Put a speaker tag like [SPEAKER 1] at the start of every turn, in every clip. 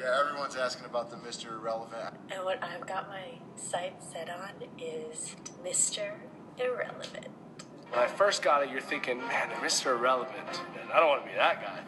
[SPEAKER 1] Yeah, everyone's asking about the Mr. Irrelevant.
[SPEAKER 2] And what I've got my sights set on is Mr. Irrelevant.
[SPEAKER 3] When I first got it, you're thinking, man, they're Mr. Irrelevant. And I don't want to be that guy.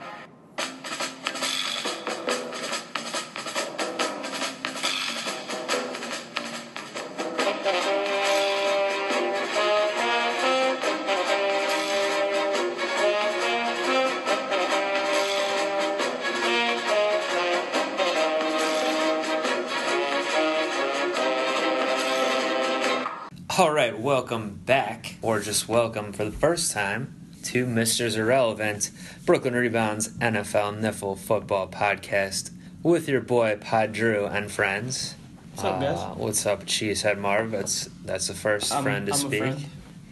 [SPEAKER 4] All right, welcome back, or just welcome for the first time to Mr.'s Irrelevant, Brooklyn Rebounds NFL Niffle Football Podcast with your boy Pod Drew and friends.
[SPEAKER 5] What's up, guys?
[SPEAKER 4] Uh, what's up, Cheesehead Marv? That's that's the 1st
[SPEAKER 5] I'm-
[SPEAKER 4] friend to
[SPEAKER 5] I'm a
[SPEAKER 4] speak.
[SPEAKER 5] friend.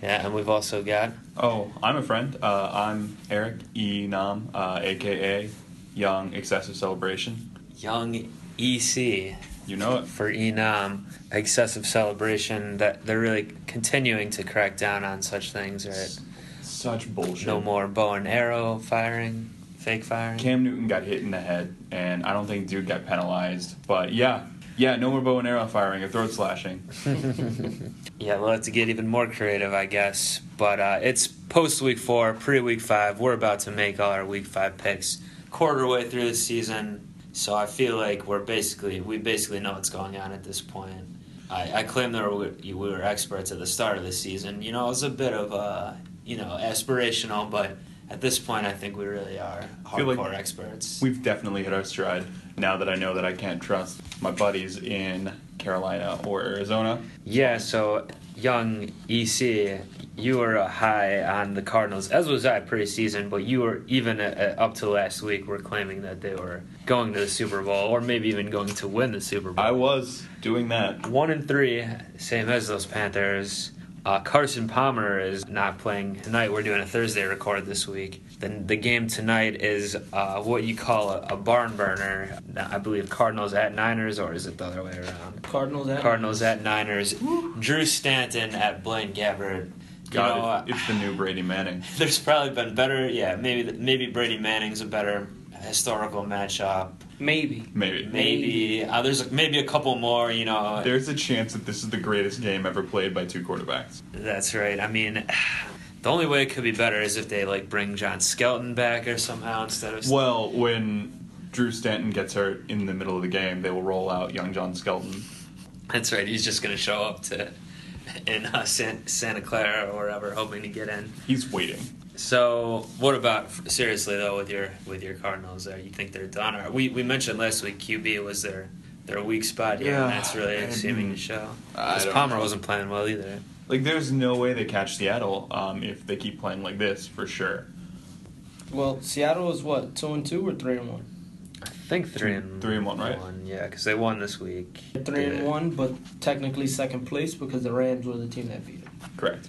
[SPEAKER 4] Yeah, and we've also got
[SPEAKER 6] Oh, I'm a friend. Uh, I'm Eric E. Nam, uh, aka Young Excessive Celebration.
[SPEAKER 4] Young EC
[SPEAKER 6] You know it.
[SPEAKER 4] for Enam. Excessive celebration that they're really continuing to crack down on such things, right?
[SPEAKER 6] Such bullshit.
[SPEAKER 4] No more bow and arrow firing, fake firing.
[SPEAKER 6] Cam Newton got hit in the head, and I don't think dude got penalized. But yeah, yeah, no more bow and arrow firing or throat slashing.
[SPEAKER 4] Yeah, we'll have to get even more creative, I guess. But uh, it's post week four, pre week five. We're about to make all our week five picks, quarter way through the season. So I feel like we're basically we basically know what's going on at this point. I, I claim that we we were experts at the start of the season. You know, it was a bit of uh, you know aspirational, but at this point, I think we really are
[SPEAKER 6] feel like
[SPEAKER 4] hardcore experts.
[SPEAKER 6] We've definitely hit our stride now that I know that I can't trust my buddies in Carolina or Arizona.
[SPEAKER 4] Yeah, so young EC, you were uh, high on the Cardinals, as was I preseason, but you were even uh, up to last week were claiming that they were going to the Super Bowl or maybe even going to win the Super Bowl.
[SPEAKER 6] I was doing that.
[SPEAKER 4] One and three, same as those Panthers. Uh, Carson Palmer is not playing tonight. We're doing a Thursday record this week. Then the game tonight is uh, what you call a, a barn burner. I believe Cardinals at Niners, or is it the other way around?
[SPEAKER 5] Cardinals at
[SPEAKER 4] Cardinals at Niners. Drew Stanton at Blaine Gabbert. You know,
[SPEAKER 6] it- it's the new Brady Manning.
[SPEAKER 4] there's probably been better. Yeah, maybe maybe Brady Manning's a better historical matchup.
[SPEAKER 5] Maybe.
[SPEAKER 6] Maybe.
[SPEAKER 4] Maybe uh, there's maybe a couple more. You know,
[SPEAKER 6] There's a chance that this is the greatest game ever played by two quarterbacks.
[SPEAKER 4] that's right. I mean, the only way it could be better is if they like bring John Skelton back or somehow instead of.
[SPEAKER 6] Well, when Drew Stanton gets hurt in the middle of the game, they will roll out young John Skelton.
[SPEAKER 4] That's right. He's just gonna show up to in uh, San, Santa Clara or wherever, hoping to get in.
[SPEAKER 6] He's waiting.
[SPEAKER 4] So, what about seriously though with your with your Cardinals? There, you think they're done? Or we we mentioned last week QB was their their weak spot. here,
[SPEAKER 6] Yeah,
[SPEAKER 4] and that's really
[SPEAKER 6] I-
[SPEAKER 4] seeming to show.
[SPEAKER 6] I
[SPEAKER 4] Because Palmer
[SPEAKER 6] know.
[SPEAKER 4] wasn't playing well either.
[SPEAKER 6] Like, there's no way they catch Seattle um, if they keep playing like this, for sure.
[SPEAKER 5] Well, Seattle is what two and two or three and one?
[SPEAKER 4] I think three and
[SPEAKER 6] Three and one, right?
[SPEAKER 4] yeah, because they won this week.
[SPEAKER 5] Three and one, but technically second place because the Rams were the team that beat them.
[SPEAKER 6] Correct.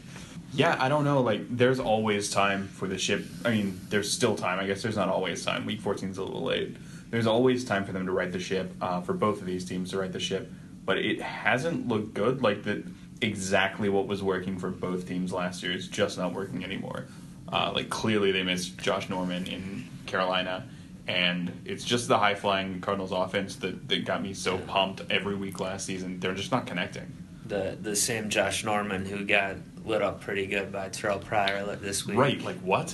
[SPEAKER 6] Yeah, I don't know. Like, there's always time for the ship. I mean, there's still time. I guess there's not always time. Week 14 is a little late. There's always time for them to right the ship, uh, for both of these teams to right the ship. But it hasn't looked good. Like, the exactly what was working for both teams last year is just not working anymore. Uh, like, clearly they missed Josh Norman in Carolina. And it's just the high flying Cardinals offense that, that got me so pumped every week last season. They're just not connecting.
[SPEAKER 4] The the same Josh Norman who got lit up pretty good by Terrell Pryor this week.
[SPEAKER 6] Right, like what?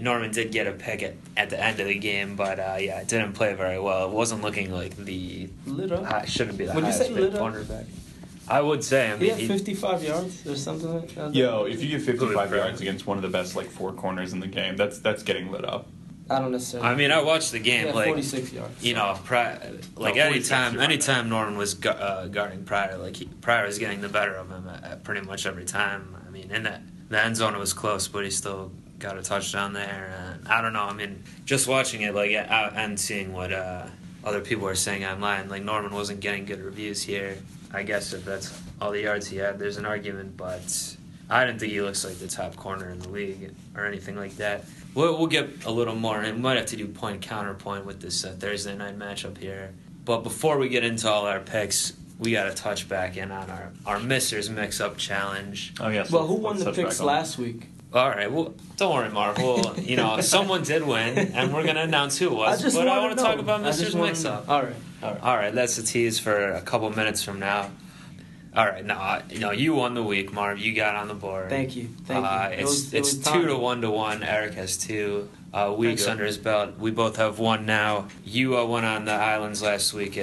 [SPEAKER 4] Norman did get a pick at, at the end of the game, but uh, yeah, it didn't play very well. It wasn't looking like the
[SPEAKER 5] Lit up.
[SPEAKER 4] high, shouldn't be the
[SPEAKER 5] Would you
[SPEAKER 4] highest
[SPEAKER 5] say lit
[SPEAKER 4] cornerback. I would say. I
[SPEAKER 5] He
[SPEAKER 4] mean,
[SPEAKER 5] had
[SPEAKER 4] he-
[SPEAKER 5] 55 yards or something like that.
[SPEAKER 6] Yo, if you get 55 yards against one of the best like four corners in the game, that's that's getting lit up.
[SPEAKER 5] I don't necessarily.
[SPEAKER 4] I mean, I watched the game.
[SPEAKER 5] yeah,
[SPEAKER 4] like
[SPEAKER 5] 46 yards.
[SPEAKER 4] you know, Pri- like
[SPEAKER 6] No,
[SPEAKER 4] anytime, anytime Norman was gu- uh, guarding Pryor, like he, Pryor was getting the better of him at, at pretty much every time. I mean, in that the end zone it was close, but he still got a touchdown there. And I don't know. I mean, just watching it, like out and seeing what uh, other people are saying online, like Norman wasn't getting good reviews here. I guess if that's all the yards he had, there's an argument, but I didn't think he looks like the top corner in the league or anything like that. We'll, we'll get a little more, and we might have to do point counterpoint with this uh, Thursday night matchup here. But before we get into all our picks, we got to touch back in on our our Misters Mix Up Challenge.
[SPEAKER 6] Oh yes.
[SPEAKER 5] well, who won the picks last week?
[SPEAKER 4] All right. Well, don't worry, Marv. Well, you know, someone did win, and we're gonna announce who it was.
[SPEAKER 5] I just
[SPEAKER 4] but I
[SPEAKER 5] wanna know.
[SPEAKER 4] talk about
[SPEAKER 5] I just wanna
[SPEAKER 4] Mix-Up.
[SPEAKER 5] know. All right, all right.
[SPEAKER 4] All right, that's a tease for a couple minutes from now. All right, no, I- you won the week, Marv. You got on the board.
[SPEAKER 5] Thank you, thank
[SPEAKER 4] uh,
[SPEAKER 5] you. It
[SPEAKER 4] It's
[SPEAKER 5] was-
[SPEAKER 4] it's
[SPEAKER 5] was
[SPEAKER 4] two to one to one. Eric has two uh, weeks under his belt. We both have one now. You uh, went on the islands last week.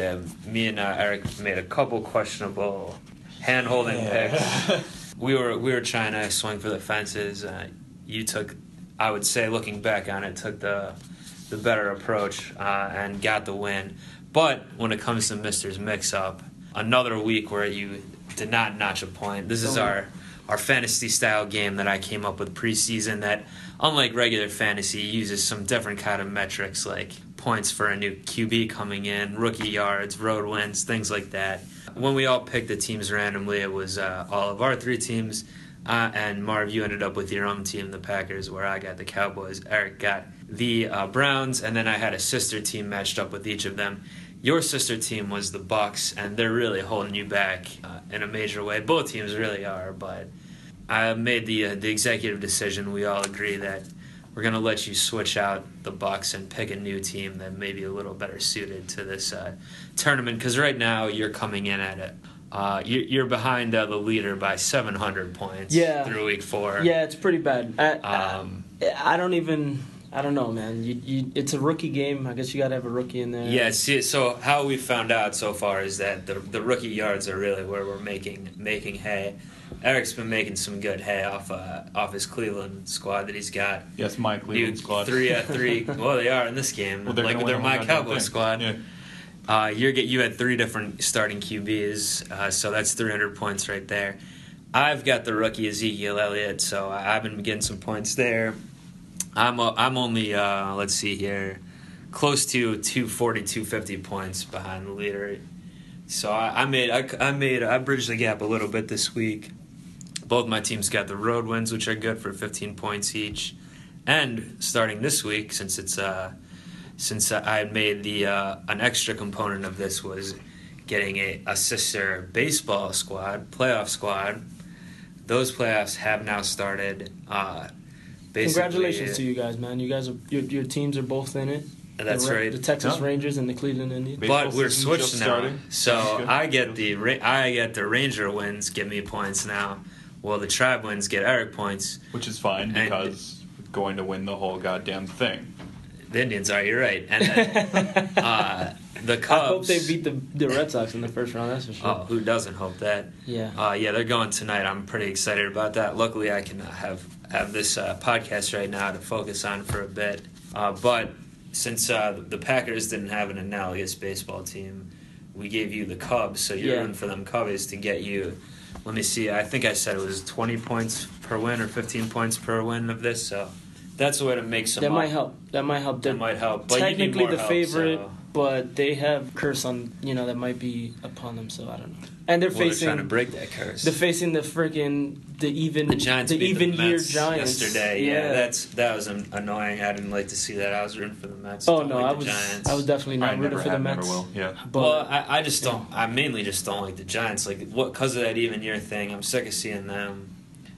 [SPEAKER 4] Me and uh, Eric made a couple questionable hand holding picks. We were we were trying to swing for the fences. Uh, you took, I would say, looking back on it, took the the better approach uh, and got the win. But when it comes to Mister's mix up, another week where you did not notch a point. This is our our fantasy style game that I came up with preseason that unlike regular fantasy uses some different kind of metrics like points for a new QB coming in, rookie yards, road wins, things like that. When we all picked the teams randomly, it was uh, all of our three teams. Uh, and Marv, you ended up with your own team, the Packers, where I got the Cowboys. Eric got the uh, Browns, and then I had a sister team matched up with each of them. Your sister team was the Bucs, and they're really holding you back uh, in a major way. Both teams really are, but I made the uh, the executive decision. We all agree that we're gonna let you switch out the Bucs and pick a new team that may be a little better suited to this uh, tournament. Because right now you're coming in at it. Uh, you- you're behind uh, the leader by 700 points
[SPEAKER 5] Yeah.
[SPEAKER 4] through week four.
[SPEAKER 5] Yeah, it's pretty bad. I,
[SPEAKER 4] Um,
[SPEAKER 5] I, I don't even. I don't know, man. You, you, it's a rookie game. I guess you got to have a rookie in there.
[SPEAKER 4] Yeah, see, so how we found out so far is that the the rookie yards are really where we're making making hay. Eric's been making some good hay off uh, off his Cleveland squad that he's got.
[SPEAKER 6] yes, my Cleveland
[SPEAKER 4] You
[SPEAKER 6] squad.
[SPEAKER 4] three at three. well, they are in this game.
[SPEAKER 6] Well, they're
[SPEAKER 4] like they're my
[SPEAKER 6] whole goddamn
[SPEAKER 4] Cowboy squad.
[SPEAKER 6] Yeah.
[SPEAKER 4] Uh, you get you had three different starting QBs, uh, so that's 300 points right there. I've got the rookie Ezekiel Elliott, so I've been getting some points there. I'm uh, I'm only uh, let's see here, close to 240, 250 points behind the leader. So I, I made I, I made I bridged the gap a little bit this week. Both my teams got the road wins, which are good for 15 points each. And starting this week, since it's uh, since I made the uh, an extra component of this was getting a, a sister baseball squad, playoff squad. Those playoffs have now started. Uh, basically-
[SPEAKER 5] Congratulations to you guys, man. You guys are your, your teams are both in it.
[SPEAKER 4] That's
[SPEAKER 5] the,
[SPEAKER 4] right.
[SPEAKER 5] The Texas
[SPEAKER 6] Yeah.
[SPEAKER 5] Rangers and the Cleveland Indians.
[SPEAKER 4] But we're
[SPEAKER 6] season's just
[SPEAKER 4] switched now,
[SPEAKER 6] starting.
[SPEAKER 4] so I get the I get the Ranger wins, give me points now. Well, the Tribe wins get Eric points.
[SPEAKER 6] Which is fine
[SPEAKER 4] And-
[SPEAKER 6] because we're going to win the whole goddamn thing.
[SPEAKER 4] The Indians are. You're right, and then uh, the Cubs.
[SPEAKER 5] I hope they beat the the Red Sox in the first round. That's for sure.
[SPEAKER 4] Oh, who doesn't hope that?
[SPEAKER 5] Yeah.
[SPEAKER 4] Uh, yeah, they're going tonight. I'm pretty excited about that. Luckily, I can have have this uh, podcast right now to focus on for a bit. Uh, but since uh, the Packers didn't have an analogous baseball team, we gave you the Cubs. So you're
[SPEAKER 5] Yeah.
[SPEAKER 4] rooting for them Cubbies to get you. Let me see. I think I said it was 20 points per win or 15 points per win of this. So that's the way to make some.
[SPEAKER 5] that
[SPEAKER 4] up.
[SPEAKER 5] might help. That might help.
[SPEAKER 4] That
[SPEAKER 5] They're
[SPEAKER 4] might help. But
[SPEAKER 5] technically the
[SPEAKER 4] help,
[SPEAKER 5] favorite,
[SPEAKER 4] so-
[SPEAKER 5] but they have curse on you know that might be upon them. So I don't know. And they're
[SPEAKER 4] Well, they're
[SPEAKER 5] facing
[SPEAKER 4] trying to break that curse.
[SPEAKER 5] they're facing the freaking the even
[SPEAKER 4] The Giants
[SPEAKER 5] the even
[SPEAKER 4] the
[SPEAKER 5] year
[SPEAKER 4] Mets
[SPEAKER 5] Giants
[SPEAKER 4] yesterday. Yeah. that's that was an- annoying. I didn't like to see that. I was rooting for the Mets.
[SPEAKER 5] oh no,
[SPEAKER 4] like
[SPEAKER 5] I was
[SPEAKER 4] Giants.
[SPEAKER 5] I was definitely not
[SPEAKER 6] I
[SPEAKER 5] rooting
[SPEAKER 6] never
[SPEAKER 5] for
[SPEAKER 6] have,
[SPEAKER 5] the
[SPEAKER 6] never
[SPEAKER 5] Mets.
[SPEAKER 6] will. Yeah.
[SPEAKER 5] But
[SPEAKER 4] well, I, I just don't. I mainly just don't like the Giants. Like what? Because of that even year thing. I'm sick of seeing them.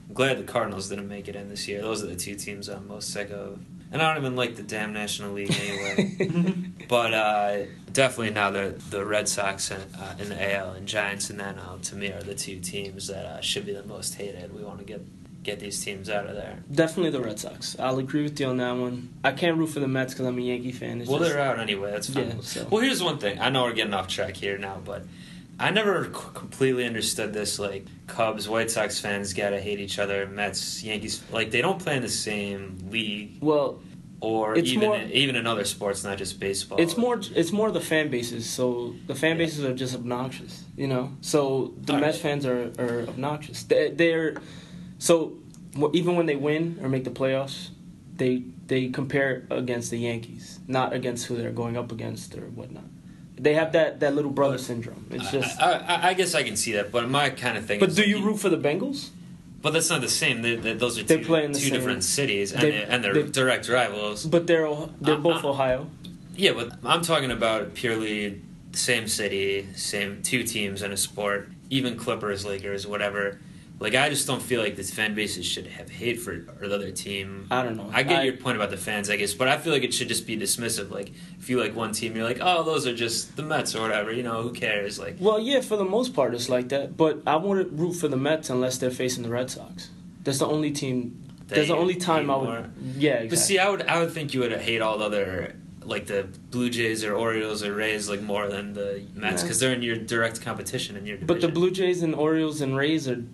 [SPEAKER 4] I'm glad the Cardinals didn't make it in this year. Those are the two teams I'm most sick of. And I don't even like the damn National League anyway. but uh, definitely now the the Red Sox in, uh, in the AL and Giants and then uh, to me are the two teams that uh, should be the most hated. We want to get get these teams out of there.
[SPEAKER 5] definitely the Red Sox. I'll agree with you on that one. I can't root for the Mets because I'm a Yankee fan. It's
[SPEAKER 4] well,
[SPEAKER 5] just-
[SPEAKER 4] they're out anyway. That's fine.
[SPEAKER 5] Yeah, so-
[SPEAKER 4] Well, here's one thing. I know we're getting off track here now, but I never c- completely understood this. Like Cubs, White Sox fans gotta hate each other. Mets, Yankees, like they don't play in the same league,
[SPEAKER 5] well,
[SPEAKER 4] or even
[SPEAKER 5] more-
[SPEAKER 4] even in other sports, not just baseball.
[SPEAKER 5] It's more. It's more the fan bases. So the fan
[SPEAKER 4] Yeah.
[SPEAKER 5] bases are just obnoxious, you know. So the
[SPEAKER 4] All
[SPEAKER 5] Mets
[SPEAKER 4] right.
[SPEAKER 5] fans are, are obnoxious. They, they're so even when they win or make the playoffs, they they compare against the Yankees, not against who they're going up against or whatnot. They have that, that little brother syndrome. It's just.
[SPEAKER 4] I, I, I guess I can see that, but my kind of thing.
[SPEAKER 5] but do
[SPEAKER 4] like
[SPEAKER 5] you root for the Bengals?
[SPEAKER 4] But that's not the same. They, they, those are
[SPEAKER 5] They
[SPEAKER 4] two,
[SPEAKER 5] play in the
[SPEAKER 4] two
[SPEAKER 5] same-
[SPEAKER 4] different cities, and
[SPEAKER 5] they-
[SPEAKER 4] they, and they're
[SPEAKER 5] they-
[SPEAKER 4] direct rivals.
[SPEAKER 5] But they're they're
[SPEAKER 4] Uh,
[SPEAKER 5] both
[SPEAKER 4] uh,
[SPEAKER 5] Ohio.
[SPEAKER 4] Yeah, but I'm talking about purely same city, same two teams in a sport, even Clippers, Lakers, whatever. Like I just don't feel like this fan bases should have hate for the other team.
[SPEAKER 5] I don't know.
[SPEAKER 4] I get
[SPEAKER 5] I-
[SPEAKER 4] your point about the fans, I guess, but I feel like it should just be dismissive. Like if you like one team, you're like, oh, those are just the Mets or whatever. You know, who cares? Like
[SPEAKER 5] Well, yeah, for the most part, it's like that. But I wouldn't root for the Mets unless they're facing the Red Sox. That's the only team.
[SPEAKER 4] That
[SPEAKER 5] That's the only time I would.
[SPEAKER 4] more.
[SPEAKER 5] Yeah, exactly.
[SPEAKER 4] But see, I would I would think you would hate all the other like the Blue Jays or Orioles or Rays like more than the Mets
[SPEAKER 5] Yeah.
[SPEAKER 4] because they're in your direct competition in your division.
[SPEAKER 5] but the Blue Jays and Orioles and Rays are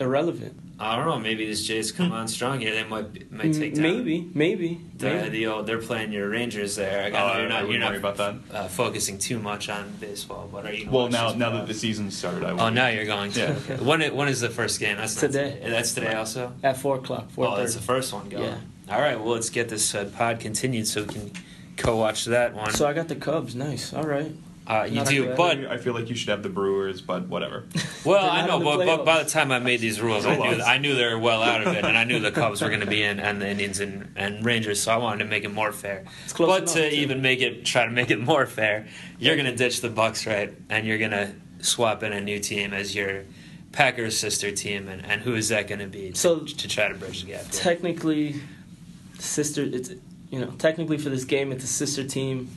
[SPEAKER 5] irrelevant.
[SPEAKER 4] I don't know. Maybe this Jays come on strong here. They might might take down
[SPEAKER 5] maybe, maybe,
[SPEAKER 4] the,
[SPEAKER 5] maybe.
[SPEAKER 4] the old. They're playing your Rangers there. I
[SPEAKER 6] Oh,
[SPEAKER 4] got
[SPEAKER 6] I,
[SPEAKER 4] you're not
[SPEAKER 6] wouldn't
[SPEAKER 4] you're
[SPEAKER 6] worry
[SPEAKER 4] not
[SPEAKER 6] about that.
[SPEAKER 4] uh, focusing too much on baseball. But are you?
[SPEAKER 6] Well, now now that the season started, I
[SPEAKER 4] Oh, now you're going to.
[SPEAKER 6] Yeah.
[SPEAKER 4] Okay. When it, when is the first game? That's not
[SPEAKER 5] Today.
[SPEAKER 4] That's today also.
[SPEAKER 5] At four o'clock, four
[SPEAKER 4] Oh, that's the first one going.
[SPEAKER 5] Yeah.
[SPEAKER 4] All right. Well, let's get this uh, pod continued so we can co-watch that one.
[SPEAKER 5] So I got the Cubs. Nice. All right.
[SPEAKER 4] Uh, you
[SPEAKER 5] not
[SPEAKER 4] do,
[SPEAKER 5] bad.
[SPEAKER 4] but
[SPEAKER 6] I feel like you should have the Brewers, but whatever.
[SPEAKER 4] Well, I know, but, but by the time I made these rules, I knew. I knew they were well out of it, and I knew the Cubs were going to be in, and the Indians and, and Rangers. So I wanted to make it more fair.
[SPEAKER 5] It's close
[SPEAKER 4] but
[SPEAKER 5] enough,
[SPEAKER 4] to
[SPEAKER 5] too.
[SPEAKER 4] even make it, try to make it more fair, you're going to ditch the Bucs, right? And you're going to swap in a new team as your Packers sister team, and, and who is that going to be? To,
[SPEAKER 5] So-
[SPEAKER 4] to try to bridge the gap.
[SPEAKER 5] Technically, sister. It's you know technically for this game, it's a sister team.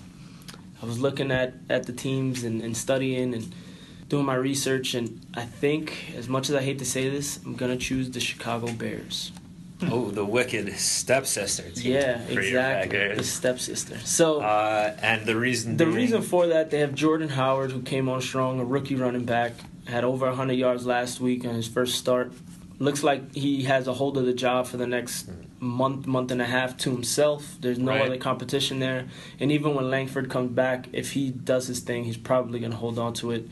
[SPEAKER 5] I was looking at at the teams and, and studying and doing my research, and I think as much as I hate to say this, I'm gonna choose the Chicago Bears.
[SPEAKER 4] oh, the wicked stepsister team.
[SPEAKER 5] Yeah, exactly. The stepsister. So.
[SPEAKER 4] Uh, and the reason
[SPEAKER 5] The
[SPEAKER 4] being-
[SPEAKER 5] reason for that, they have Jordan Howard, who came on strong, a rookie running back, had over 100 yards last week on his first start. Looks like he has a hold of the job for the next month, month and a half to himself. There's no
[SPEAKER 4] Right.
[SPEAKER 5] other competition there. And even when Langford comes back, if he does his thing, he's probably going to hold on to it.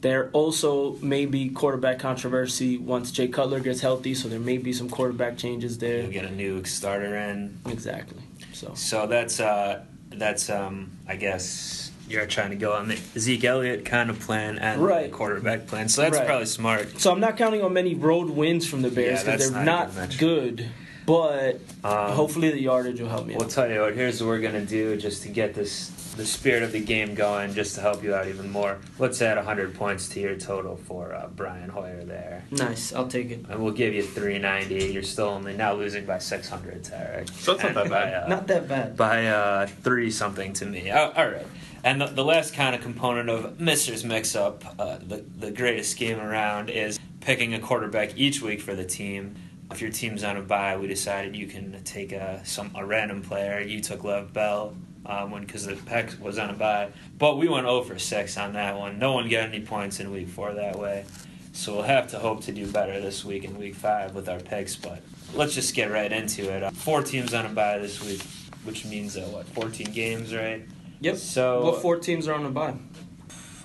[SPEAKER 5] There also may be quarterback controversy once Jay Cutler gets healthy, so there may be some quarterback changes there.
[SPEAKER 4] you'll get a new starter in.
[SPEAKER 5] Exactly. So
[SPEAKER 4] So that's uh that's um I guess you're trying to go on the Zeke Elliott kind of plan and
[SPEAKER 5] Right.
[SPEAKER 4] the quarterback plan. So that's
[SPEAKER 5] Right.
[SPEAKER 4] probably smart.
[SPEAKER 5] So I'm not counting on many road wins from the Bears because
[SPEAKER 4] that's
[SPEAKER 5] they're
[SPEAKER 4] not
[SPEAKER 5] not,
[SPEAKER 4] good.
[SPEAKER 5] But
[SPEAKER 4] Um,
[SPEAKER 5] hopefully the yardage will help me.
[SPEAKER 4] We'll
[SPEAKER 5] out.
[SPEAKER 4] tell you what. Here's what we're gonna do just to get this the spirit of the game going, just to help you out even more. Let's add 100 points to your total for uh, Brian Hoyer there,
[SPEAKER 5] Nice, I'll take it.
[SPEAKER 4] and we'll give you 390. You're still only now losing by 600 to Eric.
[SPEAKER 6] So that's not
[SPEAKER 4] And
[SPEAKER 6] that
[SPEAKER 4] by,
[SPEAKER 6] bad.
[SPEAKER 4] uh,
[SPEAKER 5] Not that bad.
[SPEAKER 4] by uh, three something to me. Oh, all right. And the, the last kind of component of Mister's mix up, uh, the, the greatest game around, is picking a quarterback each week for the team. If your team's on a bye, we decided you can take a, some a random player. You took Le'Veon Bell um, when because the Peck was on a bye, but we went 0 for 6 on that one. No one got any points in week four that way. So we'll have to hope to do better this week in week five with our picks. But let's just get right into it. Uh, four teams on a bye this week, which means uh, what, 14 games, right?
[SPEAKER 5] Yep.
[SPEAKER 4] So
[SPEAKER 5] what four teams are on a bye?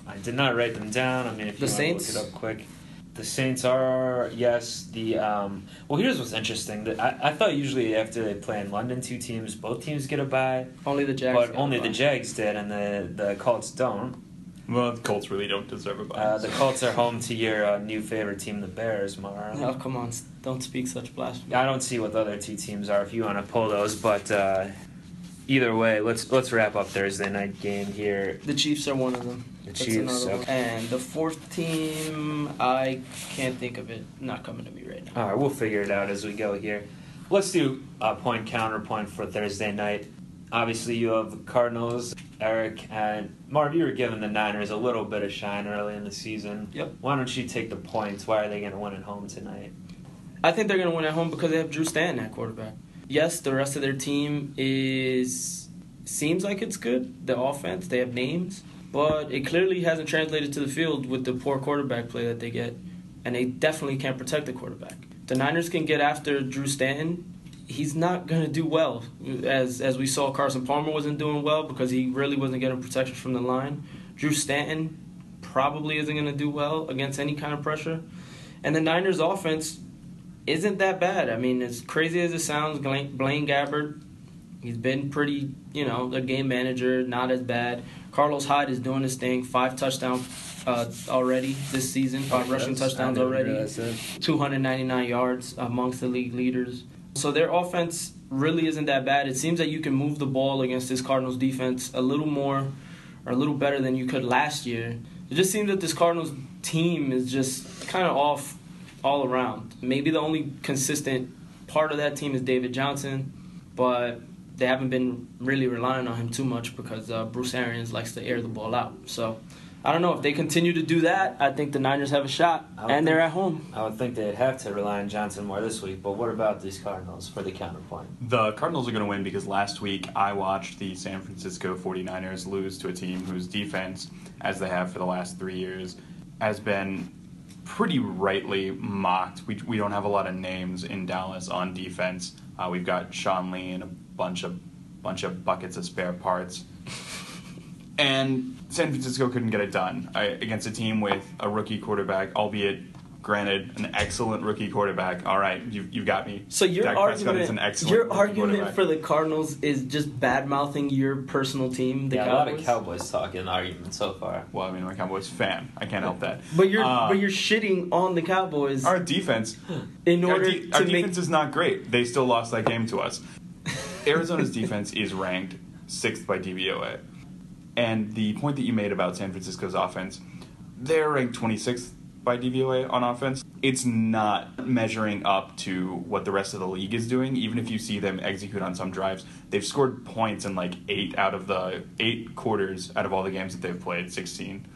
[SPEAKER 4] I did not write them down. I mean, if you
[SPEAKER 5] The
[SPEAKER 4] want
[SPEAKER 5] Saints?
[SPEAKER 4] to look it up quick. The Saints are yes. The um, well, here's what's interesting. That I, I thought usually after they play in London, two teams, both teams get a bye,
[SPEAKER 5] Only the Jags.
[SPEAKER 4] but
[SPEAKER 5] got
[SPEAKER 4] only
[SPEAKER 5] a
[SPEAKER 4] the. Jags did, and the the Colts don't.
[SPEAKER 6] Well, the Colts really don't deserve a bye.
[SPEAKER 4] Uh, the Colts are home to your uh, new favorite team, the Bears, Mara.
[SPEAKER 5] Oh come on! Don't speak such blasphemy.
[SPEAKER 4] I don't see what the other two teams are if you want to pull those, but uh, either way, let's let's wrap up Thursday night game here.
[SPEAKER 5] The Chiefs are one of them.
[SPEAKER 4] The
[SPEAKER 5] That's
[SPEAKER 4] Chiefs, okay.
[SPEAKER 5] And the fourth team, I can't think of it. Not coming to me right now.
[SPEAKER 4] All right, we'll figure it out as we go here. Let's do a point counterpoint for Thursday night. Obviously, you have the Cardinals, Eric, and Marv. You were giving the Niners a little bit of shine early in the season.
[SPEAKER 5] Yep.
[SPEAKER 4] Why don't you take the points? Why are they going to win at home tonight?
[SPEAKER 5] I think they're going to win at home because they have Drew Stanton at quarterback. Yes, the rest of their team is seems like it's good. The offense, they have names, but it clearly hasn't translated to the field with the poor quarterback play that they get, and they definitely can't protect the quarterback. The Niners can get after Drew Stanton. He's not going to do well, as as we saw. Carson Palmer wasn't doing well because he really wasn't getting protection from the line. Drew Stanton probably isn't going to do well against any kind of pressure, and the Niners' offense isn't that bad. I mean, as crazy as it sounds, Blaine Gabbert, he's been pretty, you know, a game manager, not as bad. Carlos Hyde is doing his thing, five touchdowns uh, already this season, five rushing touchdowns already, 299 yards amongst the league leaders. So their offense really isn't that bad. It seems that you can move the ball against this Cardinals defense a little more or a little better than you could last year. It just seems that this Cardinals team is just kind of off all around. Maybe the only consistent part of that team is David Johnson, but they haven't been really relying on him too much because uh, Bruce Arians likes to air the ball out. So I don't know if they continue to do that. I think the Niners have a shot,
[SPEAKER 4] I don't
[SPEAKER 5] and they're at home.
[SPEAKER 4] I would think they'd have to rely on Johnson more this week. But what about these Cardinals for the counterpoint?
[SPEAKER 6] The Cardinals are going to win because last week I watched the San Francisco 49ers lose to a team whose defense, as they have for the last three years, has been pretty rightly mocked. We, we don't have a lot of names in Dallas on defense. Uh, we've got Sean Lee and a bunch of bunch of buckets of spare parts. And San Francisco couldn't get it done I, against a team with a rookie quarterback, albeit, granted, an excellent rookie quarterback. All right, you've, you've got me.
[SPEAKER 5] So your
[SPEAKER 6] Dak
[SPEAKER 5] argument,
[SPEAKER 6] is an excellent
[SPEAKER 5] your argument for the Cardinals is just bad mouthing your personal team, the
[SPEAKER 4] yeah,
[SPEAKER 5] Cowboys.
[SPEAKER 4] a lot of Cowboys talk in the argument so far.
[SPEAKER 6] Well, I mean, I'm a Cowboys fan. I can't help that.
[SPEAKER 5] But you're
[SPEAKER 6] Uh,
[SPEAKER 5] but you're shitting on the Cowboys
[SPEAKER 6] our defense.
[SPEAKER 5] in
[SPEAKER 6] Our,
[SPEAKER 5] order
[SPEAKER 6] de- our
[SPEAKER 5] to make.
[SPEAKER 6] defense is not great. They still lost that game to us. Arizona's defense is ranked sixth by DVOA, and the point that you made about San Francisco's offense, they're ranked 26th by DVOA on offense. It's not measuring up to what the rest of the league is doing. Even if you see them execute on some drives, they've scored points in like eight out of the eight quarters out of all the games that they've played. 16.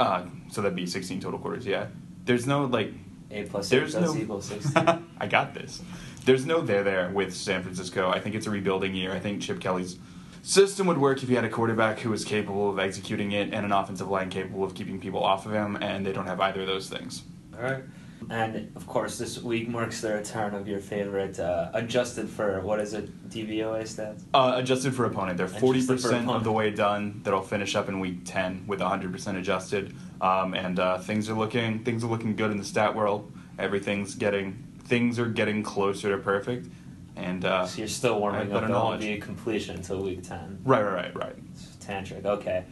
[SPEAKER 6] Uh, so that'd be 16 total quarters. Yeah. There's no like
[SPEAKER 4] Eight plus eight
[SPEAKER 6] there's
[SPEAKER 4] does
[SPEAKER 6] no.
[SPEAKER 4] equal sixteen.
[SPEAKER 6] I got this. There's no there there with San Francisco. I think it's a rebuilding year. I think Chip Kelly's system would work if he had a quarterback who was capable of executing it and an offensive line capable of keeping people off of him, and they don't have either of those things.
[SPEAKER 4] All right. And of course, this week marks the return of your favorite uh, adjusted for what is it DVOA stats?
[SPEAKER 6] Uh, adjusted for opponent, they're forty percent of the way done. That'll finish up in week ten with hundred percent adjusted, um, and uh, things are looking things are looking good in the stat world. Everything's getting things are getting closer to perfect, and uh,
[SPEAKER 4] So you're still warming up. There won't be a completion until week ten.
[SPEAKER 6] right, right, right, right.
[SPEAKER 4] Tantric. Okay.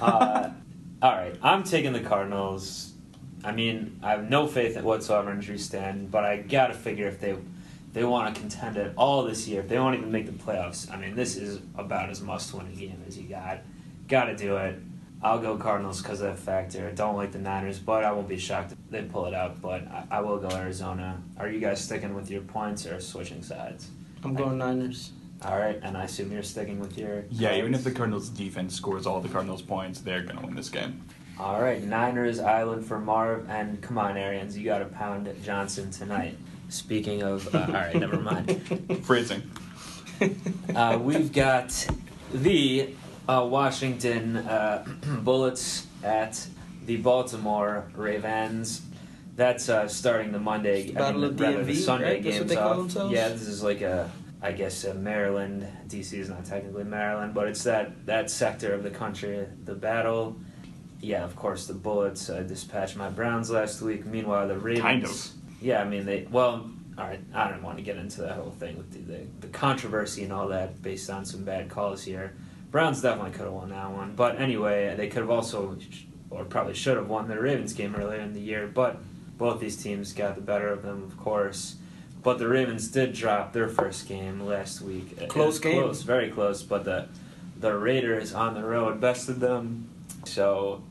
[SPEAKER 4] Uh, all right. I'm taking the Cardinals. I mean, I have no faith whatsoever in Drew Stanton, but I gotta figure if they they want to contend at all this year, if they won't even make the playoffs, I mean, this is about as must-win a game as you got. Got to do it. I'll go Cardinals because of that factor. I don't like the Niners, but I won't be shocked if they pull it out. But I, I will go Arizona. Are you guys sticking with your points or switching sides?
[SPEAKER 5] I'm going Niners.
[SPEAKER 4] All right, and I assume you're sticking with your.
[SPEAKER 6] Yeah, even if the Cardinals defense scores all the Cardinals points, they're gonna win this game.
[SPEAKER 4] All right, Niners Island for Marv, and come on, Arians, you got to pound Johnson tonight. Speaking of, uh, all right, never mind.
[SPEAKER 6] Phrasing.
[SPEAKER 4] Uh, we've got the Washington uh, Bullets at the Baltimore Ravens. That's uh, starting the Monday,
[SPEAKER 5] Battle
[SPEAKER 4] I mean,
[SPEAKER 5] of
[SPEAKER 4] rather the Sunday
[SPEAKER 5] right? That's what
[SPEAKER 4] games
[SPEAKER 5] they call
[SPEAKER 4] off.
[SPEAKER 5] themselves?
[SPEAKER 4] Yeah, this is like a, I guess, a Maryland. DC is not technically Maryland, but it's that that sector of the country. The battle. Yeah, of course, the Bullets uh, dispatched my Browns last week. Meanwhile, the Ravens.
[SPEAKER 6] Kind of.
[SPEAKER 4] Yeah, I mean they. Well, all right. I don't want to get into that whole thing with the, the the controversy and all that based on some bad calls here. Browns definitely could have won that one, but anyway, they could have also, or probably should have won the Ravens game earlier in the year. But both these teams got the better of them, of course. But the Ravens did drop their first game last week.
[SPEAKER 5] Close game.
[SPEAKER 4] close, very close. But the the Raiders on the road bested them. So,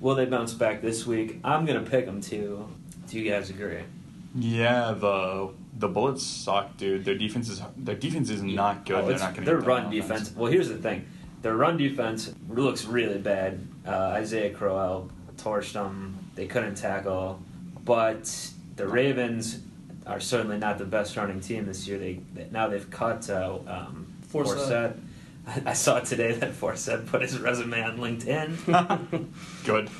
[SPEAKER 4] will they bounce back this week? I'm gonna pick them too. Do you guys agree?
[SPEAKER 6] Yeah, the the Bullets suck, dude. Their defense is their defense is not good.
[SPEAKER 4] Oh,
[SPEAKER 6] They're
[SPEAKER 4] it's-
[SPEAKER 6] not going to
[SPEAKER 4] their run defense. Well, here's the thing: their run defense looks really bad. Uh, Isaiah Crowell torched them. They couldn't tackle, but the Ravens are certainly not the best running team this year. They, they now they've cut uh, um,
[SPEAKER 5] Forsett.
[SPEAKER 4] Forsett. I, I saw today that Forsett put his resume on LinkedIn.
[SPEAKER 6] Good.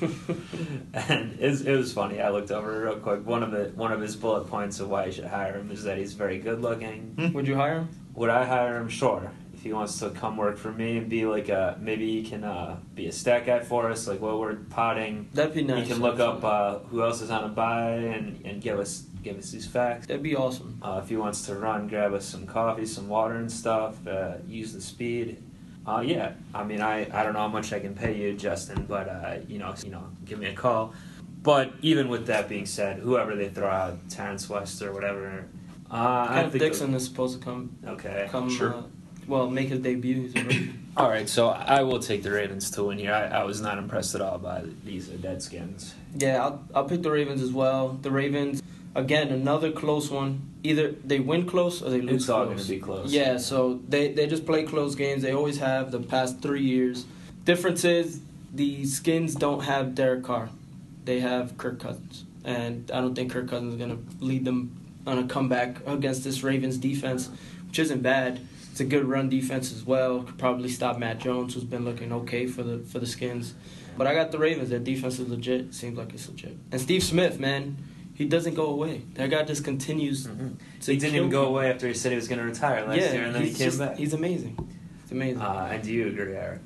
[SPEAKER 4] and it was, it was funny. I looked over it real quick. One of the one of his bullet points of why you should hire him is that he's very good looking.
[SPEAKER 5] Would you hire him?
[SPEAKER 4] Would I hire him? Sure. If he wants to come work for me and be like a maybe he can uh, be a stat guy for us, like while we're potting.
[SPEAKER 5] That'd be nice.
[SPEAKER 4] He can look up uh, who else is on a buy and, and give us give us these facts.
[SPEAKER 5] That'd be awesome.
[SPEAKER 4] Uh, if he wants to run, grab us some coffee, some water and stuff. Uh, use the speed. Uh, yeah, I mean, I, I don't know how much I can pay you, Justin, but uh, you know, you know, give me a call. But even with that being said, whoever they throw out, Terrence West or whatever, uh, I
[SPEAKER 5] Kenneth
[SPEAKER 4] think
[SPEAKER 5] Dixon is supposed to come
[SPEAKER 4] Okay.
[SPEAKER 5] come
[SPEAKER 6] Sure.
[SPEAKER 5] uh, well make his debut.
[SPEAKER 4] All right, so I will take the Ravens to win here. I, I was not impressed at all by these uh, Deadskins.
[SPEAKER 5] yeah, I'll, I'll pick the Ravens as well. The Ravens Again, another close one. Either they win close or they lose
[SPEAKER 4] It's all going to be close.
[SPEAKER 5] Yeah, so they, they just play close games. They always have the past three years. Difference is the Skins don't have Derek Carr. They have Kirk Cousins. And I don't think Kirk Cousins is going to lead them on a comeback against this Ravens defense, which isn't bad. It's a good run defense as well. Could probably stop Matt Jones, who's been looking okay for the for the Skins. But I got the Ravens. Their defense is legit. Seems like it's legit. And Steve Smith, man, he doesn't go away. That guy just continues.
[SPEAKER 4] Mhm.
[SPEAKER 5] to
[SPEAKER 4] He didn't
[SPEAKER 5] kill
[SPEAKER 4] even go
[SPEAKER 5] people.
[SPEAKER 4] away after he said he was going to retire last
[SPEAKER 5] yeah,
[SPEAKER 4] year, and then he came
[SPEAKER 5] just-
[SPEAKER 4] back.
[SPEAKER 5] He's amazing. It's amazing.
[SPEAKER 4] Uh, and do you agree, Eric?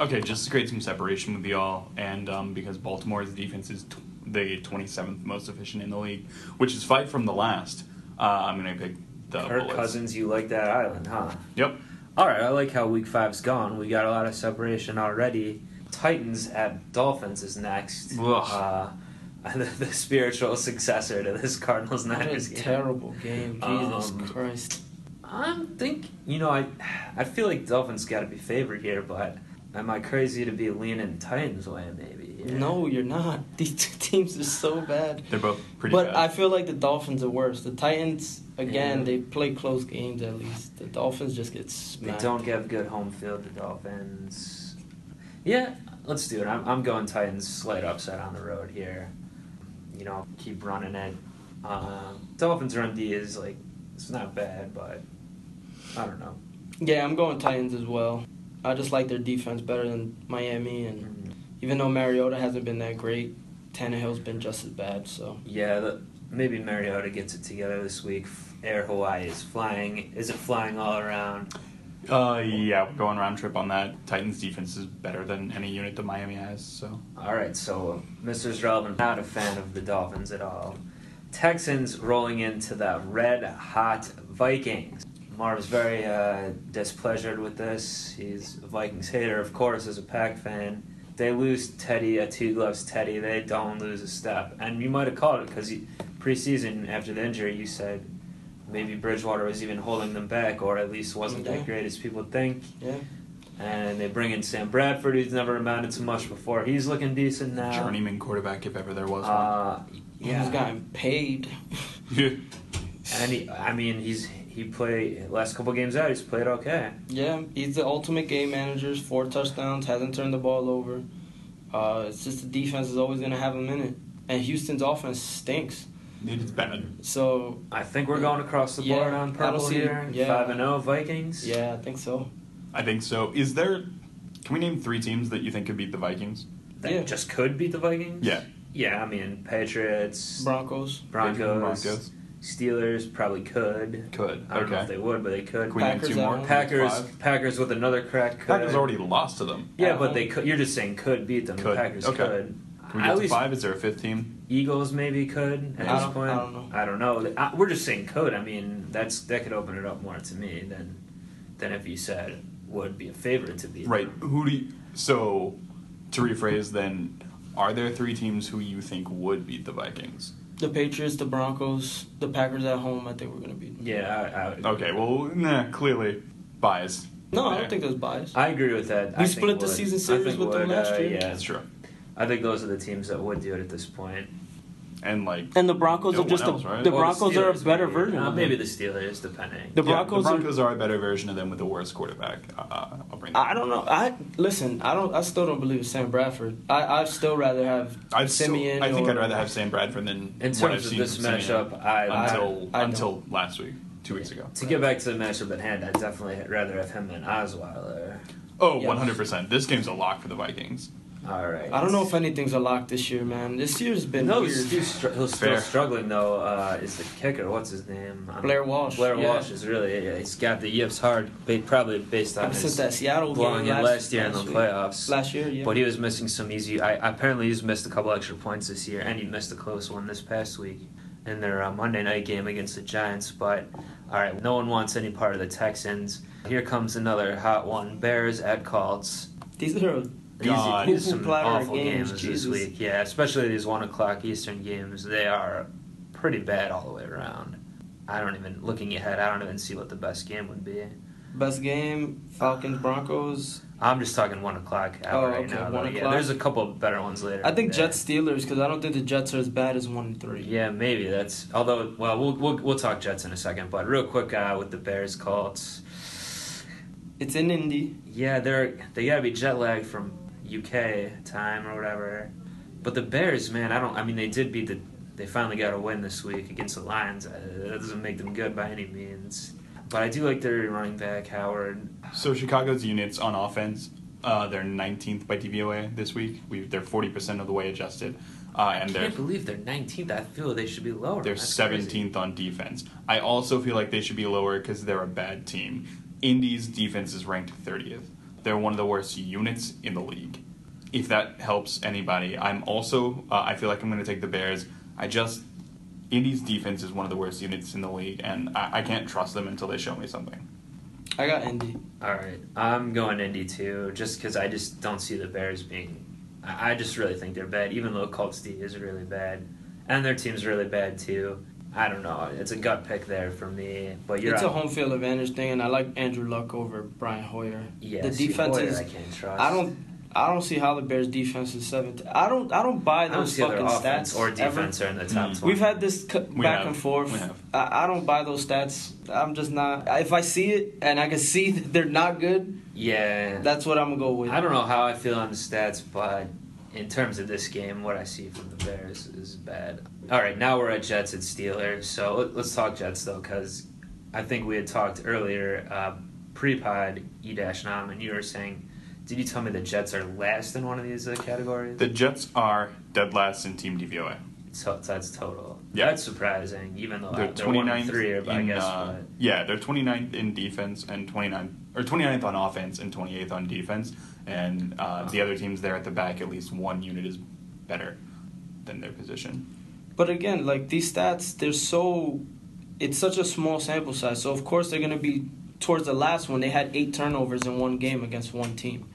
[SPEAKER 6] Okay, just to create some separation with y'all, and um, because Baltimore's defense is t- the 27th most efficient in the league, which is five from the last, uh, I'm going to pick the
[SPEAKER 4] Kirk
[SPEAKER 6] Bullets.
[SPEAKER 4] Cousins, you like that island, huh?
[SPEAKER 6] Yep.
[SPEAKER 4] All right, I like how Week Five's gone. We got a lot of separation already. Titans at Dolphins is next.
[SPEAKER 6] Ugh.
[SPEAKER 4] Uh, the, the spiritual successor to this Cardinals
[SPEAKER 5] What
[SPEAKER 4] Niners game.
[SPEAKER 5] terrible game. Jesus
[SPEAKER 4] Um,
[SPEAKER 5] Christ.
[SPEAKER 4] I'm think you know I I feel like Dolphins got to be favored here, but am I crazy to be leaning Titans way maybe? here?
[SPEAKER 5] No, you're not. These two teams are so bad.
[SPEAKER 6] They're both pretty
[SPEAKER 5] But
[SPEAKER 6] bad.
[SPEAKER 5] I feel like the Dolphins are worse. The Titans, again,
[SPEAKER 4] Yeah.
[SPEAKER 5] they play close games at least. The Dolphins just get
[SPEAKER 4] They
[SPEAKER 5] smacked.
[SPEAKER 4] don't get good home field. The Dolphins. Yeah, let's do it. I'm I'm going Titans slight upset on the road here. You know, keep running it. Uh, Dolphins run D is like it's not bad, but I don't know.
[SPEAKER 5] Yeah, I'm going Titans as well. I just like their defense better than Miami, and even though Mariota hasn't been that great, Tannehill's been just as bad. So
[SPEAKER 4] Yeah, the, maybe Mariota gets it together this week. Air Hawaii is flying. Is it flying all around?
[SPEAKER 6] uh, yeah, going round trip on that. Titans defense is better than any unit that Miami has, so.
[SPEAKER 4] All right, so Mr. Relevant, not a fan of the Dolphins at all. Texans rolling into the red hot Vikings. Marv's very uh, displeasured with this. He's a Vikings hater, of course, as a Pack fan. They lose Teddy, a two gloves Teddy. They don't lose a step. And you might have called it because preseason, after the injury, you said maybe Bridgewater was even holding them back, or at least wasn't
[SPEAKER 5] Yeah.
[SPEAKER 4] that great as people think.
[SPEAKER 5] yeah,
[SPEAKER 4] And they bring in Sam Bradford, who's never amounted to much before. He's looking decent now.
[SPEAKER 6] Journeyman quarterback, if ever there was one.
[SPEAKER 4] Uh,
[SPEAKER 5] yeah. he's gotten paid.
[SPEAKER 6] one.
[SPEAKER 4] And he, I mean, he's he played last couple games out. He's played okay.
[SPEAKER 5] Yeah, he's the ultimate game manager. Four touchdowns, hasn't turned the ball over. Uh, it's just the defense is always gonna have him in it, and Houston's offense stinks.
[SPEAKER 6] It's bad.
[SPEAKER 5] So
[SPEAKER 4] I think we're going across the
[SPEAKER 5] Yeah,
[SPEAKER 4] board on
[SPEAKER 5] I don't
[SPEAKER 4] purple
[SPEAKER 5] see-
[SPEAKER 4] here.
[SPEAKER 5] yeah.
[SPEAKER 4] Five and zero Vikings.
[SPEAKER 5] yeah, I think so.
[SPEAKER 6] I think so. Is there. Can we name three teams that you think could beat the Vikings?
[SPEAKER 4] That
[SPEAKER 5] Yeah.
[SPEAKER 4] just could beat the Vikings.
[SPEAKER 6] Yeah.
[SPEAKER 4] Yeah, I mean Patriots,
[SPEAKER 5] Broncos.
[SPEAKER 4] Broncos,
[SPEAKER 6] Broncos.
[SPEAKER 4] Steelers probably could.
[SPEAKER 6] Could.
[SPEAKER 4] I don't know if they would, but they could.
[SPEAKER 6] Can we name
[SPEAKER 5] Packers
[SPEAKER 6] two more?
[SPEAKER 4] Packers,
[SPEAKER 6] Five?
[SPEAKER 4] Packers with another crack. Could.
[SPEAKER 6] Packers already lost to them.
[SPEAKER 4] Yeah, but
[SPEAKER 5] home.
[SPEAKER 4] they could. You're just saying could beat them. The Packers
[SPEAKER 6] Okay.
[SPEAKER 4] could.
[SPEAKER 6] Can we
[SPEAKER 4] At
[SPEAKER 6] get to
[SPEAKER 4] least
[SPEAKER 6] five? Is there a fifth team?
[SPEAKER 4] Eagles maybe could at
[SPEAKER 5] I
[SPEAKER 4] this
[SPEAKER 5] don't-
[SPEAKER 4] point.
[SPEAKER 5] I don't know.
[SPEAKER 4] I don't know. I- We're just saying could. I mean, that's that could open it up more to me than than if you said would be a favorite to beat.
[SPEAKER 6] Right. Who do you. So, to rephrase then, are there three teams who you think would beat the Vikings?
[SPEAKER 5] The Patriots, the Broncos, the Packers at home. I think we're gonna beat them.
[SPEAKER 4] Yeah, I, I would.
[SPEAKER 6] Okay, well, nah, clearly bias.
[SPEAKER 5] No, I don't think there's bias.
[SPEAKER 4] I agree with that.
[SPEAKER 5] We
[SPEAKER 4] I
[SPEAKER 5] split
[SPEAKER 4] think
[SPEAKER 5] the
[SPEAKER 4] would.
[SPEAKER 5] season
[SPEAKER 4] I
[SPEAKER 5] series
[SPEAKER 4] think
[SPEAKER 5] with them
[SPEAKER 4] would,
[SPEAKER 5] last
[SPEAKER 4] uh,
[SPEAKER 5] year.
[SPEAKER 4] Yeah,
[SPEAKER 6] That's true.
[SPEAKER 4] I think those are the teams that would do it at this point.
[SPEAKER 6] And, like.
[SPEAKER 5] And the Broncos
[SPEAKER 6] No
[SPEAKER 5] are just
[SPEAKER 6] one
[SPEAKER 5] a,
[SPEAKER 6] right?
[SPEAKER 5] the
[SPEAKER 4] Or
[SPEAKER 5] Broncos are a better
[SPEAKER 4] maybe.
[SPEAKER 5] version.
[SPEAKER 4] Uh,
[SPEAKER 5] of
[SPEAKER 4] maybe
[SPEAKER 5] them.
[SPEAKER 4] the Steelers, depending.
[SPEAKER 5] The
[SPEAKER 6] yeah,
[SPEAKER 5] Broncos
[SPEAKER 6] the
[SPEAKER 5] are-
[SPEAKER 6] Broncos are, a better version of them with a worse quarterback. Uh, I'll bring that.
[SPEAKER 5] I don't know. I listen. I don't. I still don't believe in Sam Bradford. I I still rather have
[SPEAKER 6] I'd still-
[SPEAKER 5] Siemian.
[SPEAKER 6] I think
[SPEAKER 5] or-
[SPEAKER 6] I'd rather have Sam Bradford than
[SPEAKER 4] In
[SPEAKER 6] what I've
[SPEAKER 4] terms of
[SPEAKER 6] seen
[SPEAKER 4] this
[SPEAKER 6] from Siemian
[SPEAKER 4] matchup, I, I
[SPEAKER 6] until
[SPEAKER 5] I- I
[SPEAKER 6] until last week, two weeks ago.
[SPEAKER 4] to get back to the matchup at hand, I'd definitely rather have him than Osweiler.
[SPEAKER 6] Oh,
[SPEAKER 5] Yes.
[SPEAKER 6] 100%. This game's a lock for the Vikings.
[SPEAKER 4] All right.
[SPEAKER 5] I don't know if anything's a lock this year, man. This year's been
[SPEAKER 4] No,
[SPEAKER 5] weird.
[SPEAKER 4] he's, he's, str- he's still
[SPEAKER 6] Fair.
[SPEAKER 4] struggling though. Uh, is the kicker? What's his name? Um,
[SPEAKER 5] Blair Walsh.
[SPEAKER 4] Blair
[SPEAKER 5] yeah.
[SPEAKER 4] Walsh is really. Yeah, he's got the yips hard, ba- probably based on
[SPEAKER 5] since
[SPEAKER 4] his
[SPEAKER 5] that Seattle
[SPEAKER 4] blowing
[SPEAKER 5] game last,
[SPEAKER 4] last year in the
[SPEAKER 5] last week.
[SPEAKER 4] playoffs.
[SPEAKER 5] Last year, yeah.
[SPEAKER 4] But he was missing some easy. I apparently he's missed a couple extra points this year, and he missed a close one this past week in their uh, Monday night game against the Giants. But all right, no one wants any part of the Texans. Here comes another hot one: Bears at Colts.
[SPEAKER 5] These are
[SPEAKER 4] These,
[SPEAKER 6] God.
[SPEAKER 4] these some awful
[SPEAKER 5] games,
[SPEAKER 4] games, this week. Yeah, especially these one o'clock Eastern games. They are pretty bad all the way around. I don't even looking ahead. I don't even see what the best game would be.
[SPEAKER 5] Best game, Falcons Broncos.
[SPEAKER 4] I'm just talking one o'clock hour
[SPEAKER 5] Oh,
[SPEAKER 4] right
[SPEAKER 5] okay,
[SPEAKER 4] now.
[SPEAKER 5] one
[SPEAKER 4] Yeah,
[SPEAKER 5] o'clock.
[SPEAKER 4] there's a couple better ones later.
[SPEAKER 5] I think. Jets Steelers because I don't think the Jets are as bad as one and three.
[SPEAKER 4] Yeah, maybe that's. Although, well, we'll we'll, we'll talk Jets in a second. But real quick, uh, with the Bears Colts,
[SPEAKER 5] It's in Indy.
[SPEAKER 4] yeah, they're they gotta be jet lagged from UK time or whatever. But the Bears, man, I don't. I mean, they did beat the. They finally got a win this week against the Lions. Uh, that doesn't make them good by any means. But I do like their running back Howard.
[SPEAKER 6] So Chicago's units on offense, uh, they're 19th by DVOA this week. We they're 40% of the way adjusted, uh, and
[SPEAKER 4] I
[SPEAKER 6] they're
[SPEAKER 4] can't believe they're 19th. I feel they should be lower.
[SPEAKER 6] they're
[SPEAKER 4] That's
[SPEAKER 6] 17th
[SPEAKER 4] crazy.
[SPEAKER 6] on defense. I also feel like they should be lower because they're a bad team. Indy's defense is ranked 30th. They're one of the worst units in the league. If that helps anybody, I'm also uh, I feel like I'm going to take the Bears. I just Indy's defense is one of the worst units in the league, and I, I can't trust them until they show me something.
[SPEAKER 5] I got Indy.
[SPEAKER 4] All right, I'm going Indy too, just because I just don't see the Bears being. I I just really think they're bad, even though Colts D is really bad, and their team's really bad too. I don't know. It's a gut pick there for me, but you're
[SPEAKER 5] it's a home field advantage thing, and I like Andrew Luck over Brian Hoyer.
[SPEAKER 4] Yeah,
[SPEAKER 5] the defense
[SPEAKER 4] Hoyer
[SPEAKER 5] is.
[SPEAKER 4] I can't trust.
[SPEAKER 5] I don't. I don't see how the Bears defense is seventh. I don't. I don't buy
[SPEAKER 4] I don't
[SPEAKER 5] those
[SPEAKER 4] see their
[SPEAKER 5] fucking
[SPEAKER 4] offense
[SPEAKER 5] stats
[SPEAKER 4] or
[SPEAKER 5] ever.
[SPEAKER 4] defense are in the top
[SPEAKER 6] Mm.
[SPEAKER 4] twenty.
[SPEAKER 5] We've had this c-
[SPEAKER 6] We
[SPEAKER 5] back
[SPEAKER 6] have.
[SPEAKER 5] and forth.
[SPEAKER 6] We have.
[SPEAKER 5] I, I don't buy those stats. I'm just not. If I see it and I can see that they're not good,
[SPEAKER 4] yeah.
[SPEAKER 5] that's what I'm gonna go with.
[SPEAKER 4] I don't know how I feel on the stats, but in terms of this game, what I see from the Bears is bad. All right, now we're at Jets and Steelers. So let- let's talk Jets though, because I think we had talked earlier uh, pre-pod e dash nom, and you were saying, did you tell me the Jets are last in one of these uh, categories?
[SPEAKER 6] The Jets are dead last in team DVOA.
[SPEAKER 4] so that's total.
[SPEAKER 6] Yeah.
[SPEAKER 4] That's surprising, even though
[SPEAKER 6] They're
[SPEAKER 4] they're, they're one
[SPEAKER 6] 29th
[SPEAKER 4] three, but I
[SPEAKER 6] in,
[SPEAKER 4] guess.
[SPEAKER 6] uh,
[SPEAKER 4] but-
[SPEAKER 6] yeah, they're 29th in defense and 29th or 29th on offense and 28th on defense, and uh, the other teams there at the back, at least one unit is better than their position.
[SPEAKER 5] But again, like these stats, they're so. It's such a small sample size, so of course they're gonna be towards the last one. They had eight turnovers in one game against one team,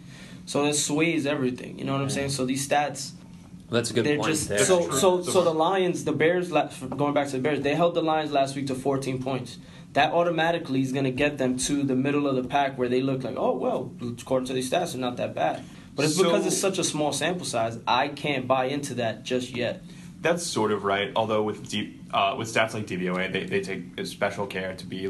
[SPEAKER 5] so that sways everything. You know what I'm saying? So these stats,
[SPEAKER 4] that's a good
[SPEAKER 5] they're
[SPEAKER 4] point
[SPEAKER 5] just
[SPEAKER 4] there.
[SPEAKER 5] so so so the Lions, the Bears. Going back to the Bears, they held the Lions last week to 14 points. That automatically is going to get them to the middle of the pack where they look like, oh well, according to these stats, they're not that bad. But it's because it's such a small sample size. I can't buy into that just yet.
[SPEAKER 6] That's sort of right. Although with deep, uh, with stats like DVOA, they, they take special care to be.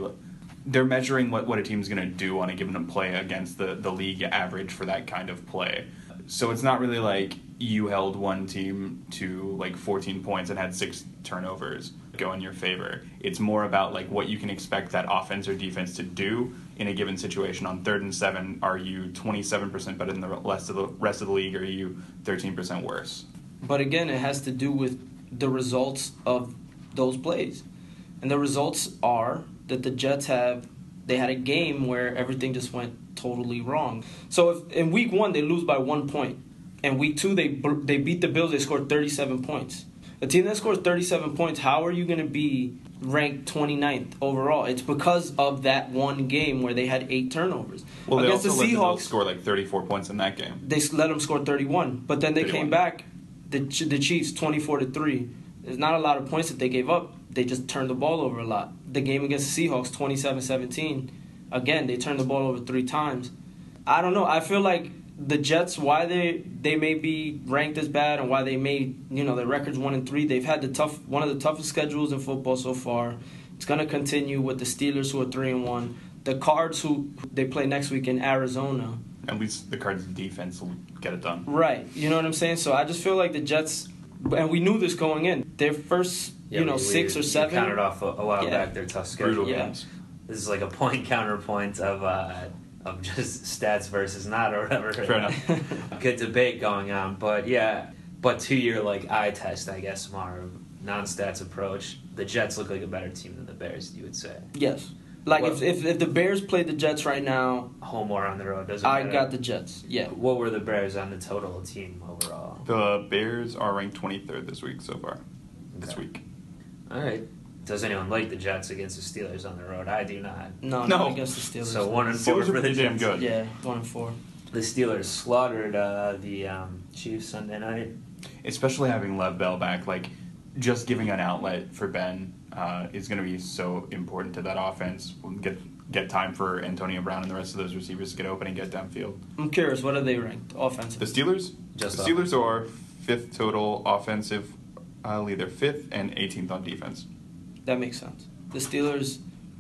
[SPEAKER 6] They're measuring what, what a team's going to do on a given play against the, the league average for that kind of play. So it's not really like you held one team to like 14 points and had six turnovers go in your favor. It's more about like what you can expect that offense or defense to do in a given situation. On third and seven, are you 27% better than the rest of the rest of the league? Or are you 13% worse?
[SPEAKER 5] But again, it has to do with the results of those plays. And the results are that the Jets have they had a game where everything just went totally wrong. So if in week 1 they lose by 1 point and week 2 they they beat the Bills they scored 37 points. A team that scores 37 points, how are you going to be ranked 29th overall? It's because of that one game where they had 8 turnovers.
[SPEAKER 6] Well, they
[SPEAKER 5] Against
[SPEAKER 6] also
[SPEAKER 5] the
[SPEAKER 6] let the Bills
[SPEAKER 5] Seahawks,
[SPEAKER 6] score like 34 points in that game.
[SPEAKER 5] they let them score 31 but then they
[SPEAKER 6] 31.
[SPEAKER 5] came back the the Chiefs 24 to 3 there's not a lot of points that they gave up. They just turned the ball over a lot. The game against the Seahawks 27-17 again they turned the ball over 3 times. I don't know. I feel like the Jets why they they may be ranked as bad and why they may you know their records 1 and 3 they've had the tough one of the toughest schedules in football so far. It's going to continue with the Steelers who are 3 and 1 the Cards who they play next week in Arizona
[SPEAKER 6] At least the Cards' defense will get it done.
[SPEAKER 5] Right. You know what I'm saying? So I just feel like the Jets, and we knew this going in. Their first,
[SPEAKER 4] Yeah,
[SPEAKER 5] you know,
[SPEAKER 4] we-
[SPEAKER 5] six
[SPEAKER 4] we-
[SPEAKER 5] or
[SPEAKER 4] we
[SPEAKER 5] seven.
[SPEAKER 4] counted off a, a while
[SPEAKER 5] Yeah.
[SPEAKER 4] back their tough schedule.
[SPEAKER 6] Brutal
[SPEAKER 5] Yeah.
[SPEAKER 6] games.
[SPEAKER 4] This is like a point counterpoint of uh, of just stats versus not or whatever.
[SPEAKER 6] Fair enough.
[SPEAKER 4] Good debate going on, but yeah, but to your like eye test, I guess, more non-stats approach, the Jets look like a better team than the Bears. You would say
[SPEAKER 5] Yes. Like if, if if the Bears played the Jets right now,
[SPEAKER 4] home or on the road doesn't
[SPEAKER 5] I
[SPEAKER 4] matter.
[SPEAKER 5] got the Jets. Yeah.
[SPEAKER 4] What were the Bears on the total team overall?
[SPEAKER 6] The Bears are ranked 23rd this week so far. This week.
[SPEAKER 4] All right. Does anyone like the Jets against the Steelers on the road? I do not.
[SPEAKER 5] No,
[SPEAKER 6] No.
[SPEAKER 5] not against the Steelers.
[SPEAKER 4] So one and four
[SPEAKER 6] Steelers are
[SPEAKER 4] for the
[SPEAKER 6] pretty damn
[SPEAKER 4] Jets.
[SPEAKER 6] good.
[SPEAKER 5] Yeah, one and four.
[SPEAKER 4] The Steelers slaughtered uh, the um, Chiefs Sunday night.
[SPEAKER 6] Especially having Le'Veon Bell back, like just giving an outlet for Ben uh, is going to be so important to that offense. We'll get get time for Antonio Brown and the rest of those receivers to get open and get downfield.
[SPEAKER 5] I'm curious, what are they ranked
[SPEAKER 6] offensive?
[SPEAKER 5] The?
[SPEAKER 6] Steelers,
[SPEAKER 4] Just
[SPEAKER 6] the Steelers are fifth total offensive, uh, they're fifth and 18th on defense.
[SPEAKER 5] That makes sense. The Steelers,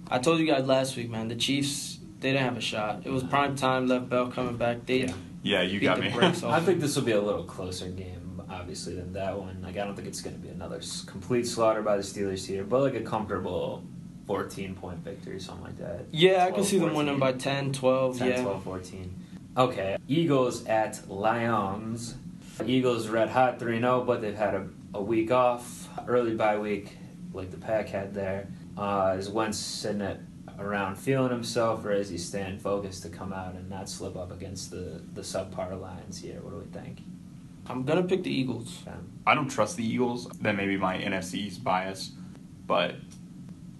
[SPEAKER 5] I told you guys last week, man. The Chiefs, they didn't have a shot. It was prime time. Le'Veon Bell coming back. They
[SPEAKER 4] Yeah.
[SPEAKER 6] Yeah, you got me.
[SPEAKER 4] I think this will be a little closer game, obviously, than that one. Like, I don't think it's going to be another complete slaughter by the Steelers here, but like a comfortable 14 point victory, something like that.
[SPEAKER 5] Yeah, I can
[SPEAKER 4] 12,
[SPEAKER 5] see them winning by 10, 12.
[SPEAKER 4] 10,
[SPEAKER 5] yeah.
[SPEAKER 4] 12, 14. Okay, Eagles at Lions. Eagles red hot 3 0, but they've had a, a week off, early bye week, like the Pack had there. Uh, is Wentz sitting at around feeling himself, or is he staying focused to come out and not slip up against the, the subpar Lions here? What do we think?
[SPEAKER 5] I'm gonna pick the Eagles.
[SPEAKER 6] I don't trust the Eagles. That may be my NFC's bias, but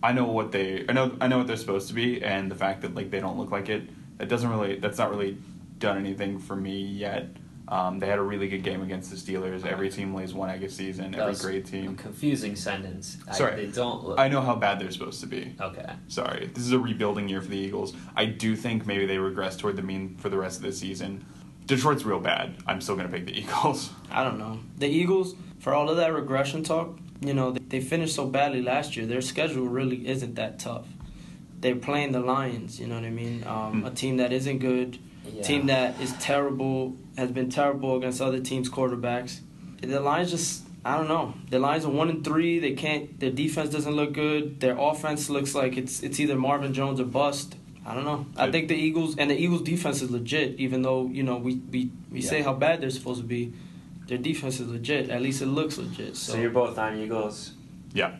[SPEAKER 6] I know what they I know I know what they're supposed to be, and the fact that like they don't look like it, that doesn't really that's not really done anything for me yet. Um, they had a really good game against the Steelers. Every team lays one egg a season.
[SPEAKER 4] that
[SPEAKER 6] Every
[SPEAKER 4] was
[SPEAKER 6] great
[SPEAKER 4] A
[SPEAKER 6] team.
[SPEAKER 4] confusing sentence.
[SPEAKER 6] Sorry.
[SPEAKER 4] I, they don't look.
[SPEAKER 6] I know how bad they're supposed to be.
[SPEAKER 4] Okay.
[SPEAKER 6] Sorry, this is a rebuilding year for the Eagles. I do think maybe they regress toward the mean for the rest of the season. Detroit's real bad. I'm still gonna pick the Eagles.
[SPEAKER 5] I don't know. The Eagles, for all of that regression talk, you know, they, they finished so badly last year. Their schedule really isn't that tough. They're playing the Lions. You know what I mean? Um,
[SPEAKER 6] Hmm.
[SPEAKER 5] A team that isn't good.
[SPEAKER 4] Yeah.
[SPEAKER 5] Team that is terrible has been terrible against other teams' quarterbacks. The Lions just I don't know. The Lions are one and three. They can't. Their defense doesn't look good. Their offense looks like it's it's either Marvin Jones or bust. I don't know. I think the Eagles and the Eagles defense is legit. Even though you know we we, we say how bad they're supposed to be, their defense is legit. At least it looks legit.
[SPEAKER 4] So,
[SPEAKER 5] So,
[SPEAKER 4] you're both on Eagles.
[SPEAKER 6] Yeah,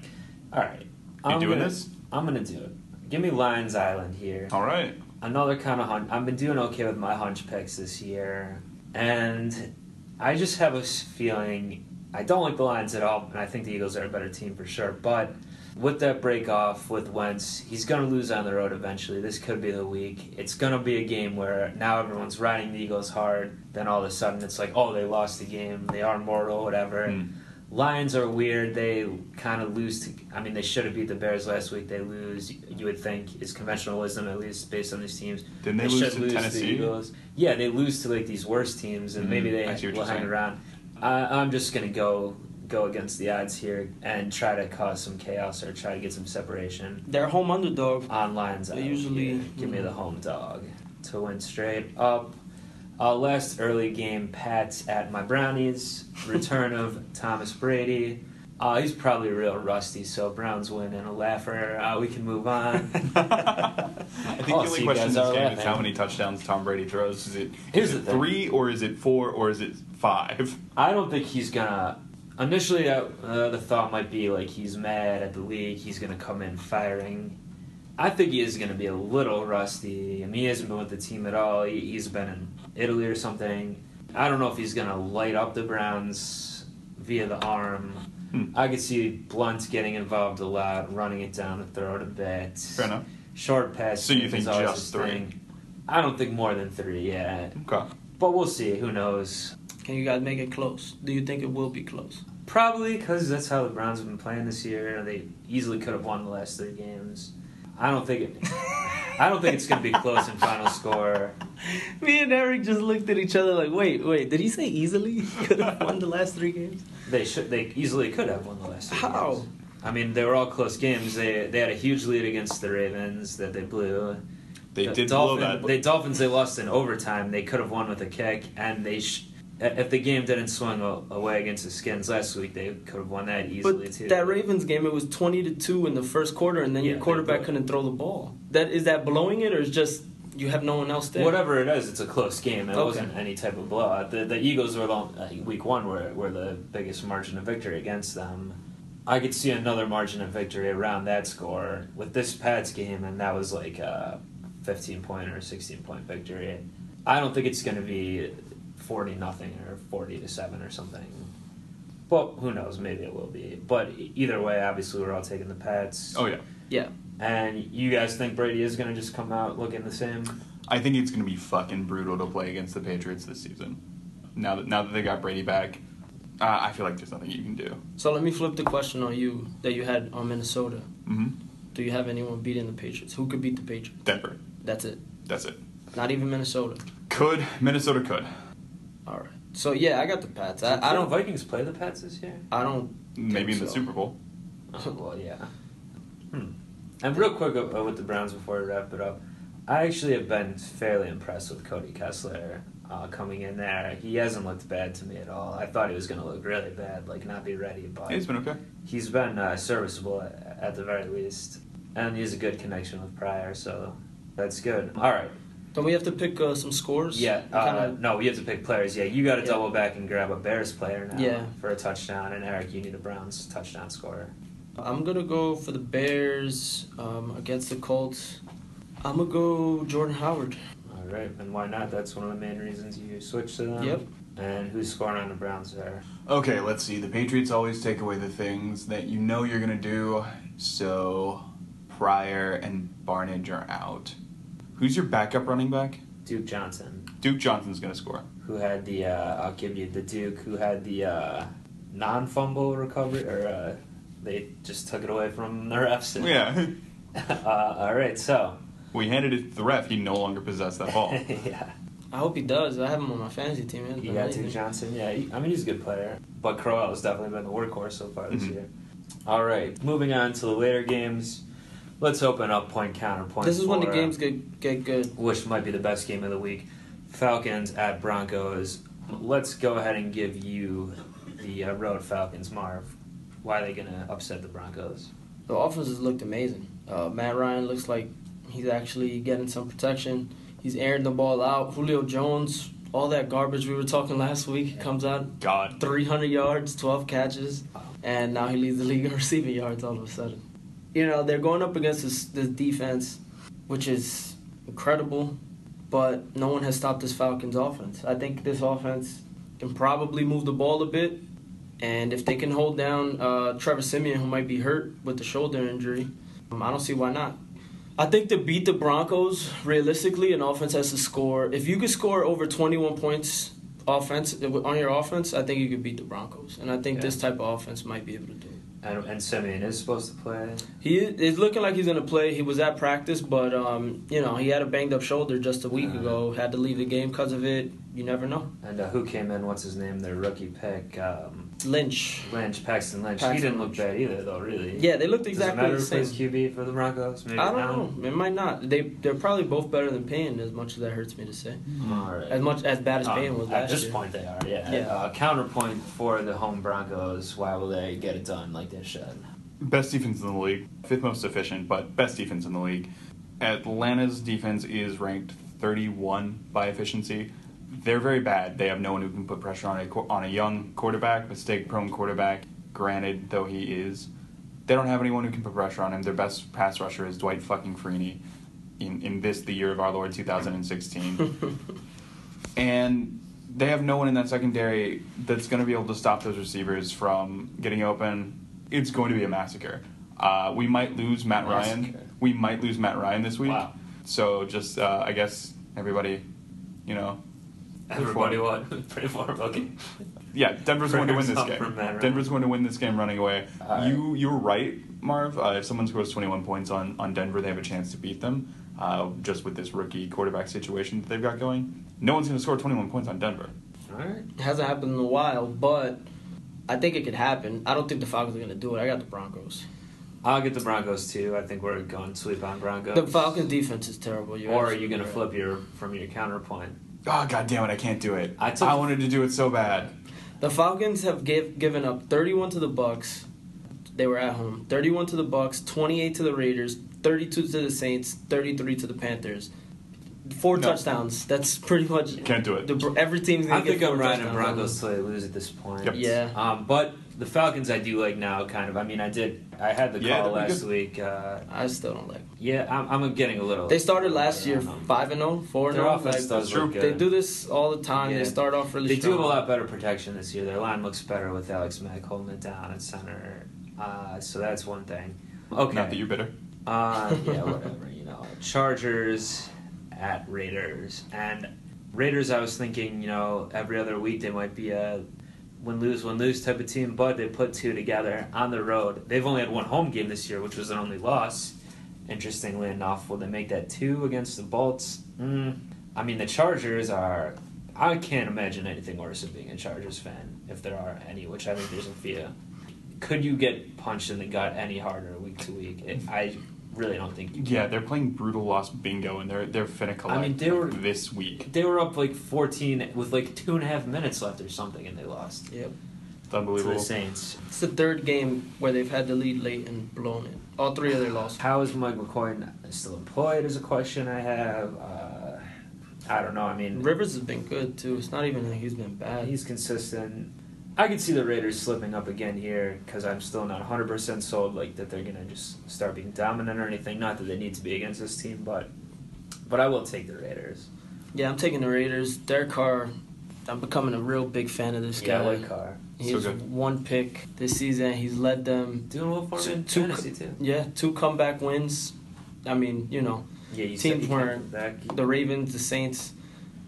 [SPEAKER 4] All right.
[SPEAKER 6] you
[SPEAKER 4] I'm
[SPEAKER 6] doing
[SPEAKER 4] gonna,
[SPEAKER 6] this?
[SPEAKER 4] I'm gonna do it. Give me Lions Island here.
[SPEAKER 6] All right.
[SPEAKER 4] Another kind of hunch. I've been doing okay with my hunch picks this year, and I just have a feeling I don't like the Lions at all, and I think the Eagles are a better team for sure. But with that break off with Wentz, he's going to lose on the road eventually. This could be the week. It's going to be a game where now everyone's riding the Eagles hard. Then all of a sudden it's like, oh, they lost the game. They are mortal, whatever.
[SPEAKER 6] Hmm.
[SPEAKER 4] Lions are weird. They kind of lose to. I mean, they should have beat the Bears last week. They lose. You would think is conventional wisdom, at least based on these teams.
[SPEAKER 6] Didn't they, lose
[SPEAKER 4] should
[SPEAKER 6] to
[SPEAKER 4] lose the Eagles. Yeah, they lose to like these worst teams, and
[SPEAKER 6] Mhm.
[SPEAKER 4] maybe they will hang around. I, I'm just gonna go go against the odds here and try to cause some chaos or try to get some separation
[SPEAKER 5] they're home underdog.
[SPEAKER 4] on Lions.
[SPEAKER 5] They usually-
[SPEAKER 4] here. give me the home dog to win straight up. Uh, last early game, Pats at my Brownies. Return of Thomas Brady. Uh, he's probably real rusty, so Browns win and a laugher. Uh, we can move on.
[SPEAKER 6] I think
[SPEAKER 4] Oh,
[SPEAKER 6] the only question
[SPEAKER 4] guys
[SPEAKER 6] in this
[SPEAKER 4] are
[SPEAKER 6] game is how many touchdowns Tom Brady throws. Is it,
[SPEAKER 4] Here's
[SPEAKER 6] is
[SPEAKER 4] the
[SPEAKER 6] it three or is it four or is it five?
[SPEAKER 4] I don't think he's gonna. Initially, uh, uh, the thought might be like he's mad at the league. He's gonna come in firing. I think he is gonna be a little rusty. I mean, he hasn't been with the team at all. He, he's been in Italy or something. I don't know if he's gonna light up the Browns via the arm.
[SPEAKER 6] Hmm.
[SPEAKER 4] I could see Blount getting involved a lot, running it down the throat a bit.
[SPEAKER 6] Fair enough.
[SPEAKER 4] Short pass.
[SPEAKER 6] So you think just three?
[SPEAKER 4] thing. I don't think more than three. Yeah,
[SPEAKER 6] Okay.
[SPEAKER 4] but we'll see. Who knows?
[SPEAKER 5] Can you guys make it close? Do you think it will be close?
[SPEAKER 4] Probably because that's how the Browns have been playing this year. They easily could have won the last three games. I don't think it. I don't think it's going to be close in final score.
[SPEAKER 5] Me and Eric just looked at each other like, wait, wait, did he say easily could have won the last three games?
[SPEAKER 4] They should. They easily could have won the last three
[SPEAKER 5] How?
[SPEAKER 4] games. I mean, they were all close games. They they had a huge lead against the Ravens that they blew.
[SPEAKER 6] They
[SPEAKER 4] The
[SPEAKER 6] did
[SPEAKER 4] Dolphin,
[SPEAKER 6] blow that.
[SPEAKER 4] The Dolphins they lost in overtime. They could have won with a kick, and they. Sh- if the game didn't swing away against the Skins last week, they could have won that easily
[SPEAKER 5] But
[SPEAKER 4] too.
[SPEAKER 5] that Ravens game, it was twenty to two in the first quarter, and then
[SPEAKER 4] Yeah,
[SPEAKER 5] your quarterback couldn't throw the ball. That is that blowing it, or is just you have no one else there?
[SPEAKER 4] Whatever it is, it's a close game. It
[SPEAKER 5] Okay.
[SPEAKER 4] wasn't any type of blowout. The, the Eagles were the, uh, week one were, were the biggest margin of victory against them. I could see another margin of victory around that score with this Pats game, and that was like a 15 point or 16 point victory. I don't think it's going to be 40 nothing or 40 to 7 or something. But who knows? Maybe it will be. But e- either way, obviously, we're all taking the Pats.
[SPEAKER 6] oh yeah.
[SPEAKER 5] Yeah,
[SPEAKER 4] And you guys think Brady is going to just come out looking the same?
[SPEAKER 6] I think it's going to be fucking brutal to play against the Patriots this season. Now that now that they got Brady back, uh, I feel like there's nothing you can do.
[SPEAKER 5] So let me flip the question on you that you had on Minnesota.
[SPEAKER 6] hmm
[SPEAKER 5] do you have anyone beating the Patriots? Who could beat the Patriots?
[SPEAKER 6] Denver.
[SPEAKER 5] That's it.
[SPEAKER 6] That's it.
[SPEAKER 5] Not even Minnesota.
[SPEAKER 6] Could Minnesota could
[SPEAKER 5] All right. So yeah, I got the Pats. I, I don't.
[SPEAKER 4] Vikings play the Pats this year.
[SPEAKER 5] I don't.
[SPEAKER 6] maybe in
[SPEAKER 5] Think
[SPEAKER 6] the
[SPEAKER 5] so.
[SPEAKER 6] Super Bowl.
[SPEAKER 4] Oh, well, yeah. Hmm. And real quick uh, with the Browns before we wrap it up, I actually have been fairly impressed with Cody Kessler uh, coming in there. He hasn't looked bad to me at all. I thought he was going to look really bad, like not be ready, but
[SPEAKER 6] he's been okay.
[SPEAKER 4] he's been uh, serviceable at, at the very least, and he's a good connection with Pryor, so that's good. All right,
[SPEAKER 5] Don't we have to pick uh, some scores?
[SPEAKER 4] yeah.
[SPEAKER 5] We kinda-
[SPEAKER 4] Uh, no, we have to pick players. Yeah, you got to
[SPEAKER 5] Yeah.
[SPEAKER 4] double back and grab a Bears player now
[SPEAKER 5] Yeah.
[SPEAKER 4] for a touchdown, and Eric, you need a Browns touchdown scorer.
[SPEAKER 5] I'm gonna go for the Bears um, against the Colts. I'm gonna go Jordan Howard.
[SPEAKER 4] All right, and why not? That's one of the main reasons you switched to them.
[SPEAKER 5] Yep.
[SPEAKER 4] And who's scoring on the Browns there?
[SPEAKER 6] Okay, let's see. The Patriots always take away the things that you know you're gonna do. So Pryor and Barnidge are out. Who's your backup running back?
[SPEAKER 4] Duke Johnson,
[SPEAKER 6] Duke Johnson's gonna score.
[SPEAKER 4] who had the uh, I'll give you the Duke, who had the uh, non-fumble recovery, or uh, they just took it away from the refs.
[SPEAKER 6] Yeah.
[SPEAKER 4] uh, all right, so
[SPEAKER 6] we handed it to the ref. He no longer possessed that ball.
[SPEAKER 4] yeah,
[SPEAKER 5] I hope he does. I have him on my fantasy team. He
[SPEAKER 4] you got. Duke Johnson. Yeah, he, I mean he's a good player, but Crowell has definitely been the workhorse so far this
[SPEAKER 6] Mhm.
[SPEAKER 4] year. All right, moving on to the later games. Let's open up point counterpoint.
[SPEAKER 5] This is when the
[SPEAKER 4] for,
[SPEAKER 5] games get get good.
[SPEAKER 4] which might be the best game of the week. Falcons at Broncos. Let's go ahead and give you the uh, road Falcons, Marv. Why are they going to upset the Broncos?
[SPEAKER 5] The offense has looked amazing. Uh, Matt Ryan looks like he's actually getting some protection. He's airing the ball out. Julio Jones, all that garbage we were talking last week, comes out
[SPEAKER 6] God.
[SPEAKER 5] 300 yards, 12 catches, and now he leads the league in receiving yards all of a sudden. You know, they're going up against this, this defense, which is incredible, but no one has stopped this Falcons offense. I think this offense can probably move the ball a bit, and if they can hold down uh, Trevor Siemian, who might be hurt with the shoulder injury, um, I don't see why not. I think to beat the Broncos, realistically, an offense has to score. If you could score over 21 points offense on your offense, I think you could beat the Broncos, and I think
[SPEAKER 4] Yeah.
[SPEAKER 5] this type of offense might be able to do it.
[SPEAKER 4] And, and Siemian is supposed to play.
[SPEAKER 5] He is looking like he's gonna play. He was at practice, but um, you know he had a banged up shoulder just a week
[SPEAKER 4] Uh.
[SPEAKER 5] ago. Had to leave the game because of it. You never know.
[SPEAKER 4] And uh, who came in? What's his name? Their rookie pick, um,
[SPEAKER 5] Lynch.
[SPEAKER 4] Lynch, Paxton Lynch. he didn't look bad either, though. Really.
[SPEAKER 5] Yeah, they looked
[SPEAKER 4] Does
[SPEAKER 5] exactly
[SPEAKER 4] it matter
[SPEAKER 5] the same.
[SPEAKER 4] QB for the Broncos? Maybe
[SPEAKER 5] I don't know. It might not. They they're probably both better than Payne. As much as that hurts me to say.
[SPEAKER 4] All right.
[SPEAKER 5] As much as bad as
[SPEAKER 4] Um,
[SPEAKER 5] Payne was
[SPEAKER 4] at
[SPEAKER 5] last
[SPEAKER 4] this
[SPEAKER 5] year.
[SPEAKER 4] point, they are. Yeah.
[SPEAKER 5] Yeah.
[SPEAKER 4] Uh, counterpoint for the home Broncos. Why will they get it done like they should?
[SPEAKER 6] Best defense in the league. Fifth most efficient, but best defense in the league. Atlanta's defense is ranked 31 by efficiency. They're very bad. They have no one who can put pressure on a on a young quarterback, mistake-prone quarterback. Granted, though he is, they don't have anyone who can put pressure on him. Their best pass rusher is Dwight fucking Freeney. In in this the year of our Lord 2016. and they have no one in that secondary that's going to be able to stop those receivers from getting open. It's going to be a massacre. Uh, we might lose Matt Ryan. We might lose Matt Ryan this week.
[SPEAKER 4] Wow.
[SPEAKER 6] So just uh, I guess everybody, you know,
[SPEAKER 4] Everybody what? Pretty far. Okay.
[SPEAKER 6] yeah, Denver's going to win this game.
[SPEAKER 4] for Matt Ryan.
[SPEAKER 6] Denver's going to win this game running away.
[SPEAKER 4] All right.
[SPEAKER 6] You you were right, Marv. Uh, if someone scores 21 points on, on Denver, they have a chance to beat them. Uh, just with this rookie quarterback situation that they've got going, no one's going to score 21 points on Denver.
[SPEAKER 4] All right.
[SPEAKER 5] It hasn't happened in a while, but I think it could happen. I don't think the Falcons are gonna do it. I got the Broncos.
[SPEAKER 4] I'll get the Broncos too. I think we're going to sweep on Broncos.
[SPEAKER 5] The Falcons defense is terrible. You're
[SPEAKER 4] Or are you
[SPEAKER 5] absolutely
[SPEAKER 4] going to flip your from your counterpoint?
[SPEAKER 6] Oh god damn it! I can't do it.
[SPEAKER 4] I
[SPEAKER 6] I, wanted to do it so bad.
[SPEAKER 5] The Falcons have give, given up 31 to the Bucs. They were at home. 31 to the Bucs, 28 to the Raiders, 32 to the Saints, 33 to the Panthers. Four
[SPEAKER 6] No.
[SPEAKER 5] touchdowns. That's pretty much
[SPEAKER 6] Can't do it.
[SPEAKER 5] The, every team's gonna
[SPEAKER 4] I
[SPEAKER 5] get
[SPEAKER 4] think I'm riding
[SPEAKER 5] touchdowns.
[SPEAKER 4] Broncos till they lose at this point.
[SPEAKER 6] Yep.
[SPEAKER 5] Yeah.
[SPEAKER 4] Um, but the Falcons I do like now, kind of. I mean, I did. I had the
[SPEAKER 6] Yeah,
[SPEAKER 4] call last
[SPEAKER 6] good.
[SPEAKER 4] week. Uh,
[SPEAKER 5] I still don't like. Them.
[SPEAKER 4] yeah, I'm, I'm getting a little.
[SPEAKER 5] They started last year
[SPEAKER 4] don't know.
[SPEAKER 5] five and 0, 4 and
[SPEAKER 4] Their
[SPEAKER 5] 0.
[SPEAKER 4] offense does
[SPEAKER 6] true.
[SPEAKER 4] look good.
[SPEAKER 5] they do this all the time.
[SPEAKER 4] Yeah.
[SPEAKER 5] They start off really
[SPEAKER 4] They do have a lot better protection this year. Their line looks better with Alex Mack holding it down at center. Uh, so that's one thing. Okay.
[SPEAKER 6] Not that you're bitter.
[SPEAKER 4] Uh, yeah, whatever. You know, Chargers at Raiders, and Raiders. I was thinking, you know, every other week they might be a win lose win lose type of team, but they put two together on the road. They've only had one home game this year, which was their only loss. Interestingly enough, will they make that two against the Bolts? Mm, I mean, the Chargers are. I can't imagine anything worse than being a Chargers fan, if there are any, which I think there's a few. Could you get punched in the gut any harder week to week? It, I really don't think you can.
[SPEAKER 6] Yeah, they're playing brutal loss bingo, and they're they're finna collect
[SPEAKER 4] I mean, they were-
[SPEAKER 6] this week.
[SPEAKER 4] They were up like 14 with like two and a half minutes left or something, and they lost
[SPEAKER 5] Yep.
[SPEAKER 6] It's
[SPEAKER 4] to
[SPEAKER 6] unbelievable.
[SPEAKER 4] the Saints.
[SPEAKER 5] It's the third game where they've had the lead late and blown it. All three of their losses.
[SPEAKER 4] How is Mike McCoy still employed? Is a question I have. Uh, I don't know. I mean,
[SPEAKER 5] Rivers has been good too. It's not even like he's been bad.
[SPEAKER 4] he's consistent. I could see the Raiders slipping up again here because I'm still not 100% sold like that they're gonna just start being dominant or anything. Not that they need to be against this team, but but I will take the Raiders.
[SPEAKER 5] Yeah, I'm taking the Raiders. Derek Carr, I'm becoming a real big fan of this
[SPEAKER 4] Yeah, I
[SPEAKER 5] guy.
[SPEAKER 4] like Carr.
[SPEAKER 5] He's
[SPEAKER 6] So
[SPEAKER 5] one pick this season. He's led them,
[SPEAKER 4] Doing well for
[SPEAKER 5] Two-
[SPEAKER 4] him in
[SPEAKER 5] two-
[SPEAKER 4] fantasy too.
[SPEAKER 5] yeah, two comeback wins. I mean, you know,
[SPEAKER 4] Yeah, you
[SPEAKER 5] Teams
[SPEAKER 4] said
[SPEAKER 5] were-
[SPEAKER 4] came back.
[SPEAKER 5] the Ravens, the Saints,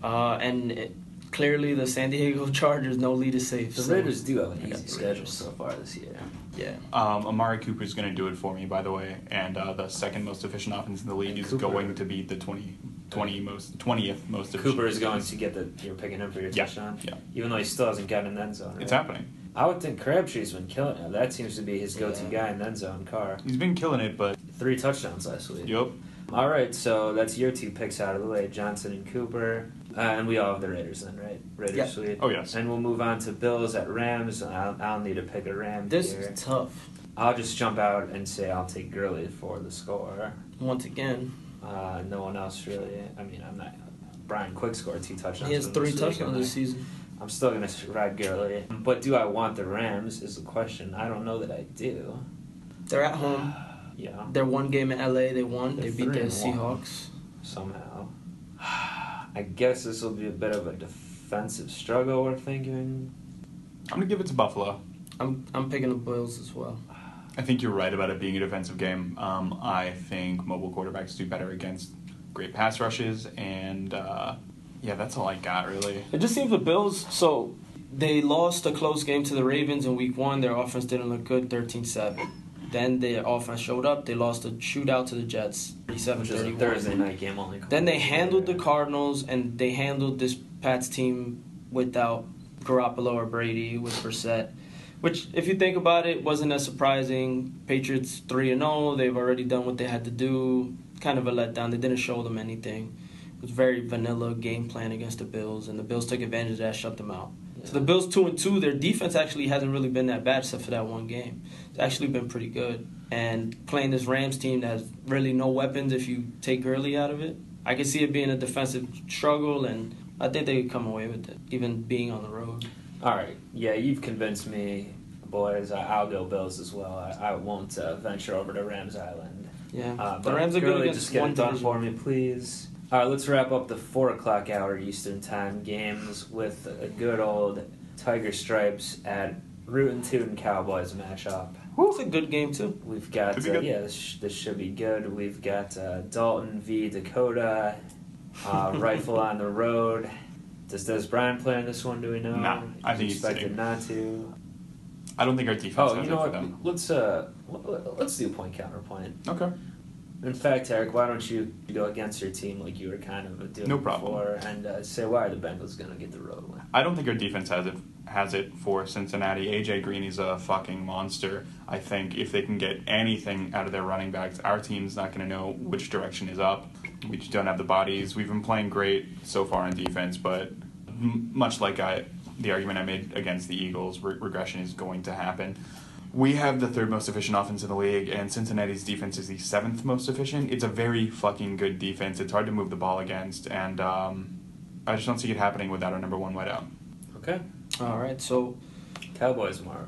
[SPEAKER 5] uh, and it, clearly the San Diego Chargers. No lead is safe.
[SPEAKER 4] The
[SPEAKER 5] so-
[SPEAKER 4] Raiders do have an easy
[SPEAKER 5] the
[SPEAKER 4] schedule so far this year.
[SPEAKER 5] Yeah,
[SPEAKER 6] Um, Amari Cooper's going to do it for me, by the way, and uh, the second most efficient offense in the league
[SPEAKER 4] And
[SPEAKER 6] is
[SPEAKER 4] Cooper-
[SPEAKER 6] going to be the 20, 20 most 20th most efficient.
[SPEAKER 4] Cooper is going to get the. You're picking him for your
[SPEAKER 6] Yeah,
[SPEAKER 4] touchdown.
[SPEAKER 6] yeah.
[SPEAKER 4] Even though he still hasn't gotten an end zone. Right?
[SPEAKER 6] It's happening.
[SPEAKER 4] I would think Crabtree's been killing it. That seems to be his go-to
[SPEAKER 5] Yeah.
[SPEAKER 4] guy in the end zone. Carr
[SPEAKER 6] He's been killing it, but
[SPEAKER 4] three touchdowns last week.
[SPEAKER 6] yup.
[SPEAKER 4] All right, so that's your two picks out of the way, Johnson and Cooper, uh, and we all have the Raiders then, right? Raiders
[SPEAKER 5] Yeah.
[SPEAKER 4] sweep.
[SPEAKER 6] Oh, yes.
[SPEAKER 4] And we'll move on to Bills at Rams. I'll, I'll need to pick a Ram
[SPEAKER 5] this
[SPEAKER 4] here.
[SPEAKER 5] is tough.
[SPEAKER 4] I'll just jump out and say I'll take Gurley for the score.
[SPEAKER 5] Once again,
[SPEAKER 4] Uh, no one else really. I mean, I'm not. Brian Quick scored two touchdowns.
[SPEAKER 5] he has three touchdowns this
[SPEAKER 4] I-
[SPEAKER 5] season.
[SPEAKER 4] I'm still gonna ride Gurley, but do I want the Rams? Is the question. I don't know that I do.
[SPEAKER 5] They're at home.
[SPEAKER 4] Yeah,
[SPEAKER 5] Their one game in LA, they won.
[SPEAKER 4] They're
[SPEAKER 5] they beat the. Seahawks.
[SPEAKER 4] somehow. I guess this will be a bit of a defensive struggle. We're thinking.
[SPEAKER 6] I'm going to give it to Buffalo.
[SPEAKER 5] I'm I'm picking the Bills as well.
[SPEAKER 6] I think you're right about it being a defensive game. Um, I think mobile quarterbacks do better against great pass rushes, and uh, yeah, that's all I got really.
[SPEAKER 5] It just seems the Bills. So they lost a close game to the Ravens in Week One. Their offense didn't look good, 13-7. Then their offense showed up. They lost a shootout to the Jets,
[SPEAKER 4] Which is a
[SPEAKER 5] 37-31.
[SPEAKER 4] Thursday night game only.
[SPEAKER 5] Then they handled the Cardinals, and they handled this Pats team without Garoppolo or Brady with Brissett. Which, if you think about it, wasn't as surprising. Patriots three and zero. They've already done what they had to do. Kind of a letdown. They didn't show them anything. It was very vanilla game plan against the Bills, and the Bills took advantage of that, shut them out. So the Bills two and two. Their defense actually hasn't really been that bad, except for that one game. It's actually been pretty good. And playing this Rams team that has really no weapons, if you take Gurley out of it, I can see it being a defensive struggle, and I think they could come away with it, even being on the road.
[SPEAKER 4] All right. Yeah, you've convinced me, boys. I, I'll go Bills as well. I, I won't uh, venture over to Rams Island.
[SPEAKER 5] Yeah,
[SPEAKER 4] Uh,
[SPEAKER 5] the
[SPEAKER 4] but
[SPEAKER 5] Rams are good against
[SPEAKER 4] just get
[SPEAKER 5] one
[SPEAKER 4] it done for me, please. All right, let's wrap up the four o'clock hour Eastern Time games with a good old Tiger Stripes at Rootin' Tootin' Cowboys matchup.
[SPEAKER 5] It's a good game too.
[SPEAKER 4] We've got
[SPEAKER 6] Could
[SPEAKER 4] uh, yeah, this, sh- this should be good. We've got uh, Dalton v Dakota, uh, rifle on the road. Does Dez Bryant play in this one? Do we know?
[SPEAKER 6] Nah, I think he's
[SPEAKER 4] expected
[SPEAKER 6] sitting.
[SPEAKER 4] not to.
[SPEAKER 6] I don't think our defense
[SPEAKER 4] Oh,
[SPEAKER 6] has
[SPEAKER 4] you know
[SPEAKER 6] it
[SPEAKER 4] what?
[SPEAKER 6] them.
[SPEAKER 4] Let's uh, let's do a point counterpoint.
[SPEAKER 6] Okay.
[SPEAKER 4] In fact, Eric, why don't you go against your team like you were kind of doing
[SPEAKER 6] No problem.
[SPEAKER 4] before, and uh, say why are the Bengals going to get the road win?
[SPEAKER 6] I don't think our defense has it has it for Cincinnati. AJ Green is a fucking monster. I think if they can get anything out of their running backs, our team's not going to know which direction is up. We just don't have the bodies. We've been playing great so far on defense, but m- much like I, the argument I made against the Eagles, re- regression is going to happen. We have the third most efficient offense in the league, and Cincinnati's defense is the seventh most efficient. It's a very fucking good defense. It's hard to move the ball against, and um, I just don't see it happening without our number one wideout.
[SPEAKER 4] Okay,
[SPEAKER 5] All right, so
[SPEAKER 4] Cowboys, tomorrow.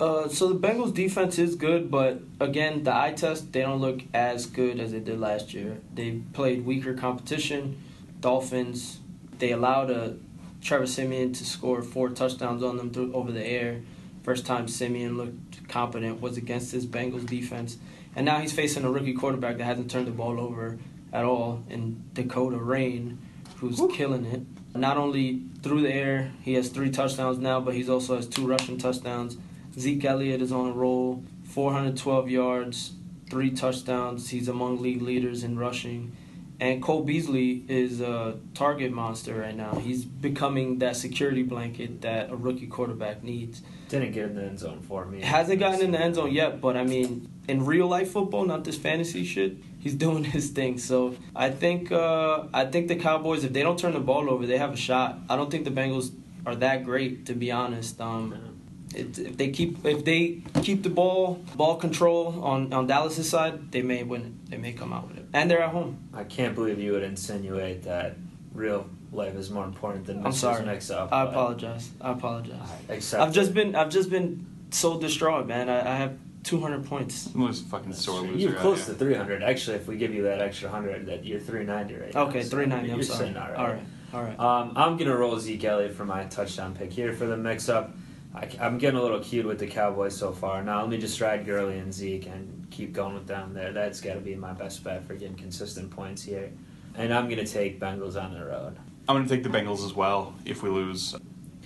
[SPEAKER 5] uh, so the Bengals defense is good, but again, the eye test they don't look as good as they did last year. They played weaker competition. Dolphins, they allowed a Trevor Siemian to score four touchdowns on them through over the air. First time Siemian looked competent was against his Bengals defense, and now he's facing a rookie quarterback that hasn't turned the ball over at all in Dakota Rain, who's killing it. Not only through the air, he has three touchdowns now, but he's also has two rushing touchdowns. Zeke Elliott is on a roll, 412 yards, three touchdowns. He's among league leaders in rushing. And Cole Beasley is a target monster right now. He's becoming that security blanket that a rookie quarterback needs.
[SPEAKER 4] Didn't get in the end zone for me.
[SPEAKER 5] Hasn't gotten in the end zone yet, but I mean, in real life football, not this fantasy shit, he's doing his thing. So I think uh, I think the Cowboys, if they don't turn the ball over, they have a shot. I don't think the Bengals are that great, to be honest. Um, it, if they keep if they keep the ball ball control on on Dallas's side, they may win it. They may come out with it, and they're at home.
[SPEAKER 4] I can't believe you would insinuate that real life is more important than
[SPEAKER 5] I'm sorry.
[SPEAKER 4] Mix Up.
[SPEAKER 5] I apologize. I apologize.
[SPEAKER 4] Except
[SPEAKER 5] I've just been I've just been so distraught, man. I, I have 200 points.
[SPEAKER 6] Most fucking sore loser.
[SPEAKER 4] You're close
[SPEAKER 6] there.
[SPEAKER 4] to 300. Actually, if we give you that extra 100, that you're 390 right now.
[SPEAKER 5] Okay,
[SPEAKER 4] So
[SPEAKER 5] 390. I'm
[SPEAKER 4] you're
[SPEAKER 5] sorry.
[SPEAKER 4] sitting all right.
[SPEAKER 5] All right. All right.
[SPEAKER 4] Um, I'm gonna roll Zeke Elliott for my touchdown pick here for the mix-up. I, am getting a little cute with the Cowboys so far. Now let me just ride Gurley and Zeke and keep going with them there. That's got to be my best bet for getting consistent points here. And I'm gonna take Bengals on the road.
[SPEAKER 6] I'm going to take the Bengals as well if we lose.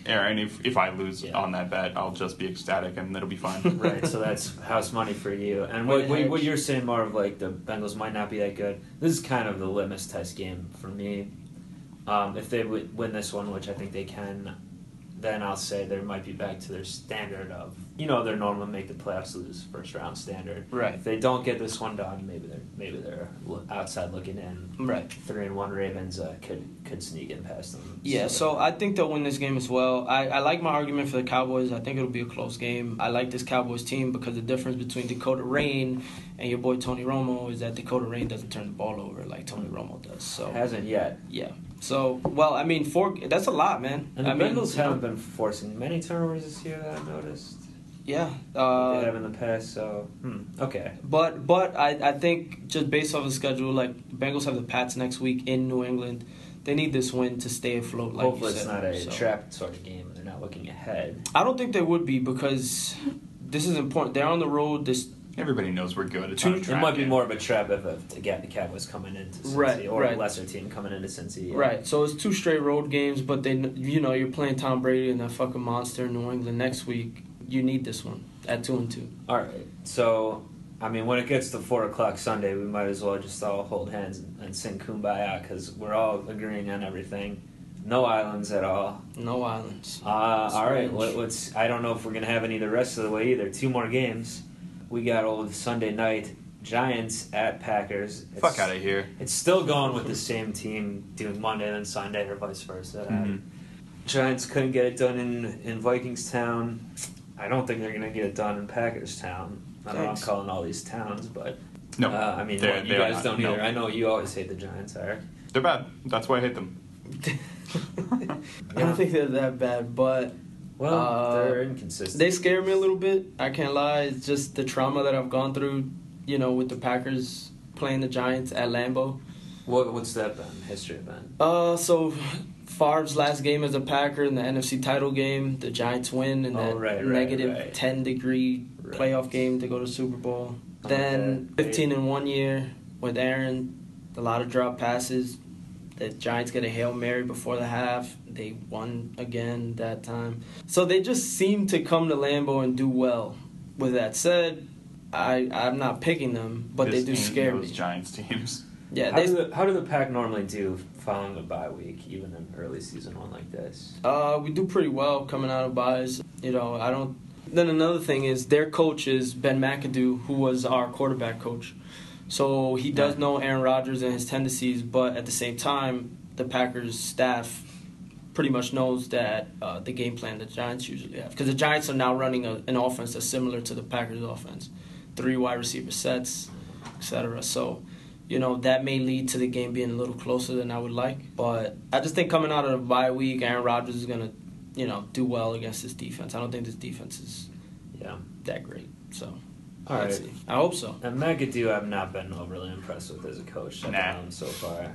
[SPEAKER 6] And if, if I lose
[SPEAKER 4] Yeah.
[SPEAKER 6] on that bet, I'll just be ecstatic and it'll be fine.
[SPEAKER 4] Right, so that's house money for you. And what, what, what you're saying more of like the Bengals might not be that good. This is kind of the litmus test game for me. Um, if they would win this one, which I think they can, then I'll say they might be back to their standard of you know their normal make the playoffs lose first round standard.
[SPEAKER 5] Right.
[SPEAKER 4] If they don't get this one done, maybe they're maybe they're outside looking in.
[SPEAKER 5] Right.
[SPEAKER 4] Three and one Ravens uh, could could sneak in past them.
[SPEAKER 5] Yeah, so I think they'll win this game as well. I, I like my argument for the Cowboys. I think it'll be a close game. I like this Cowboys team because the difference between Dakota Rain and your boy Tony Romo is that Dakota Rain doesn't turn the ball over like Tony Romo does. So
[SPEAKER 4] hasn't yet.
[SPEAKER 5] yeah. So well, I mean, four. That's a lot, man.
[SPEAKER 4] And the
[SPEAKER 5] I mean,
[SPEAKER 4] Bengals
[SPEAKER 5] know,
[SPEAKER 4] haven't been forcing many turnovers this year that I've noticed.
[SPEAKER 5] Yeah.
[SPEAKER 4] they
[SPEAKER 5] Uh,
[SPEAKER 4] have in the past. So hmm, okay,
[SPEAKER 5] But but I, I think just based off the schedule, like Bengals have the Pats next week in New England. They need this win to stay afloat. Like
[SPEAKER 4] hopefully it's not a
[SPEAKER 5] So-
[SPEAKER 4] trap sort of game. and They're not looking ahead.
[SPEAKER 5] I don't think they would be because this is important. They're on the road. This
[SPEAKER 6] Everybody knows we're good. It's
[SPEAKER 5] Two-
[SPEAKER 4] It
[SPEAKER 6] trap
[SPEAKER 4] might be more of a trap if, if to get the Cowboys coming into Cincy
[SPEAKER 5] Right,
[SPEAKER 4] or
[SPEAKER 5] right.
[SPEAKER 4] a lesser team coming into Cincy. yeah.
[SPEAKER 5] right. So it's two straight road games, but they you know you're playing Tom Brady and that fucking monster in New England next week. You need this one at two and two.
[SPEAKER 4] All right. So I mean, when it gets to four o'clock Sunday, we might as well just all hold hands and, and sing "Kumbaya" because we're all agreeing on everything. No islands at all.
[SPEAKER 5] No islands.
[SPEAKER 4] Uh, all right,
[SPEAKER 5] Strange.
[SPEAKER 4] let, let's. I don't know if we're gonna have any the rest of the way either. Two more games. We got old Sunday night Giants at Packers. It's,
[SPEAKER 6] Fuck out of here.
[SPEAKER 4] It's still going with the same team doing Monday and Sunday or vice versa.
[SPEAKER 6] Mhm.
[SPEAKER 4] Giants couldn't get it done in in Vikingstown. I don't think they're gonna get it done in Packerstown. I don't know. I'm calling all these towns, but
[SPEAKER 6] No.
[SPEAKER 4] uh, I mean,
[SPEAKER 6] They're-
[SPEAKER 4] you guys don't
[SPEAKER 6] no.
[SPEAKER 4] either. I know you always hate the Giants, Eric.
[SPEAKER 6] They're bad. That's why I hate them.
[SPEAKER 5] I don't think they're that bad, but
[SPEAKER 4] Well,
[SPEAKER 5] Uh,
[SPEAKER 4] they're inconsistent.
[SPEAKER 5] they scare me a little bit. I can't lie. It's just the trauma that I've gone through. You know, with the Packers playing the Giants at Lambeau.
[SPEAKER 4] what, what's that been? History been?
[SPEAKER 5] Uh, so Favre's last game as a Packer in the NFC title game, the Giants win in
[SPEAKER 4] Oh,
[SPEAKER 5] that
[SPEAKER 4] right, right,
[SPEAKER 5] negative
[SPEAKER 4] right.
[SPEAKER 5] 10 degree playoff game to go to Super Bowl. Then
[SPEAKER 4] Okay.
[SPEAKER 5] 15 in one year with Aaron, a lot of drop passes. The Giants get a Hail Mary before the half. They won again that time. So they just seem to come to Lambeau and do well. With that said, I, I'm not picking them, but
[SPEAKER 6] This
[SPEAKER 5] they do
[SPEAKER 6] ain't
[SPEAKER 5] scare
[SPEAKER 6] those
[SPEAKER 5] me.
[SPEAKER 6] Giants teams.
[SPEAKER 5] Yeah,
[SPEAKER 4] how,
[SPEAKER 5] they,
[SPEAKER 4] do the, how do the pack normally do following a bye week, even an early season one like this?
[SPEAKER 5] Uh, we do pretty well coming out of byes. You know, I don't. Then another thing is their coach is Ben McAdoo, who was our quarterback coach. So he does know Aaron Rodgers and his tendencies, but at the same time, the Packers staff pretty much knows that uh, the game plan the Giants usually have. Because the Giants are now running a, an offense that's similar to the Packers' offense, three wide receiver sets, etc. So, you know that may lead to the game being a little closer than I would like. But I just think coming out of the bye week, Aaron Rodgers is gonna, you know, do well against this defense. I don't think this defense is
[SPEAKER 4] Yeah.
[SPEAKER 5] that great. So,
[SPEAKER 4] All right.
[SPEAKER 5] I hope so.
[SPEAKER 4] And McAdoo, I've not been overly impressed with as a coach
[SPEAKER 6] Nah.
[SPEAKER 4] so far.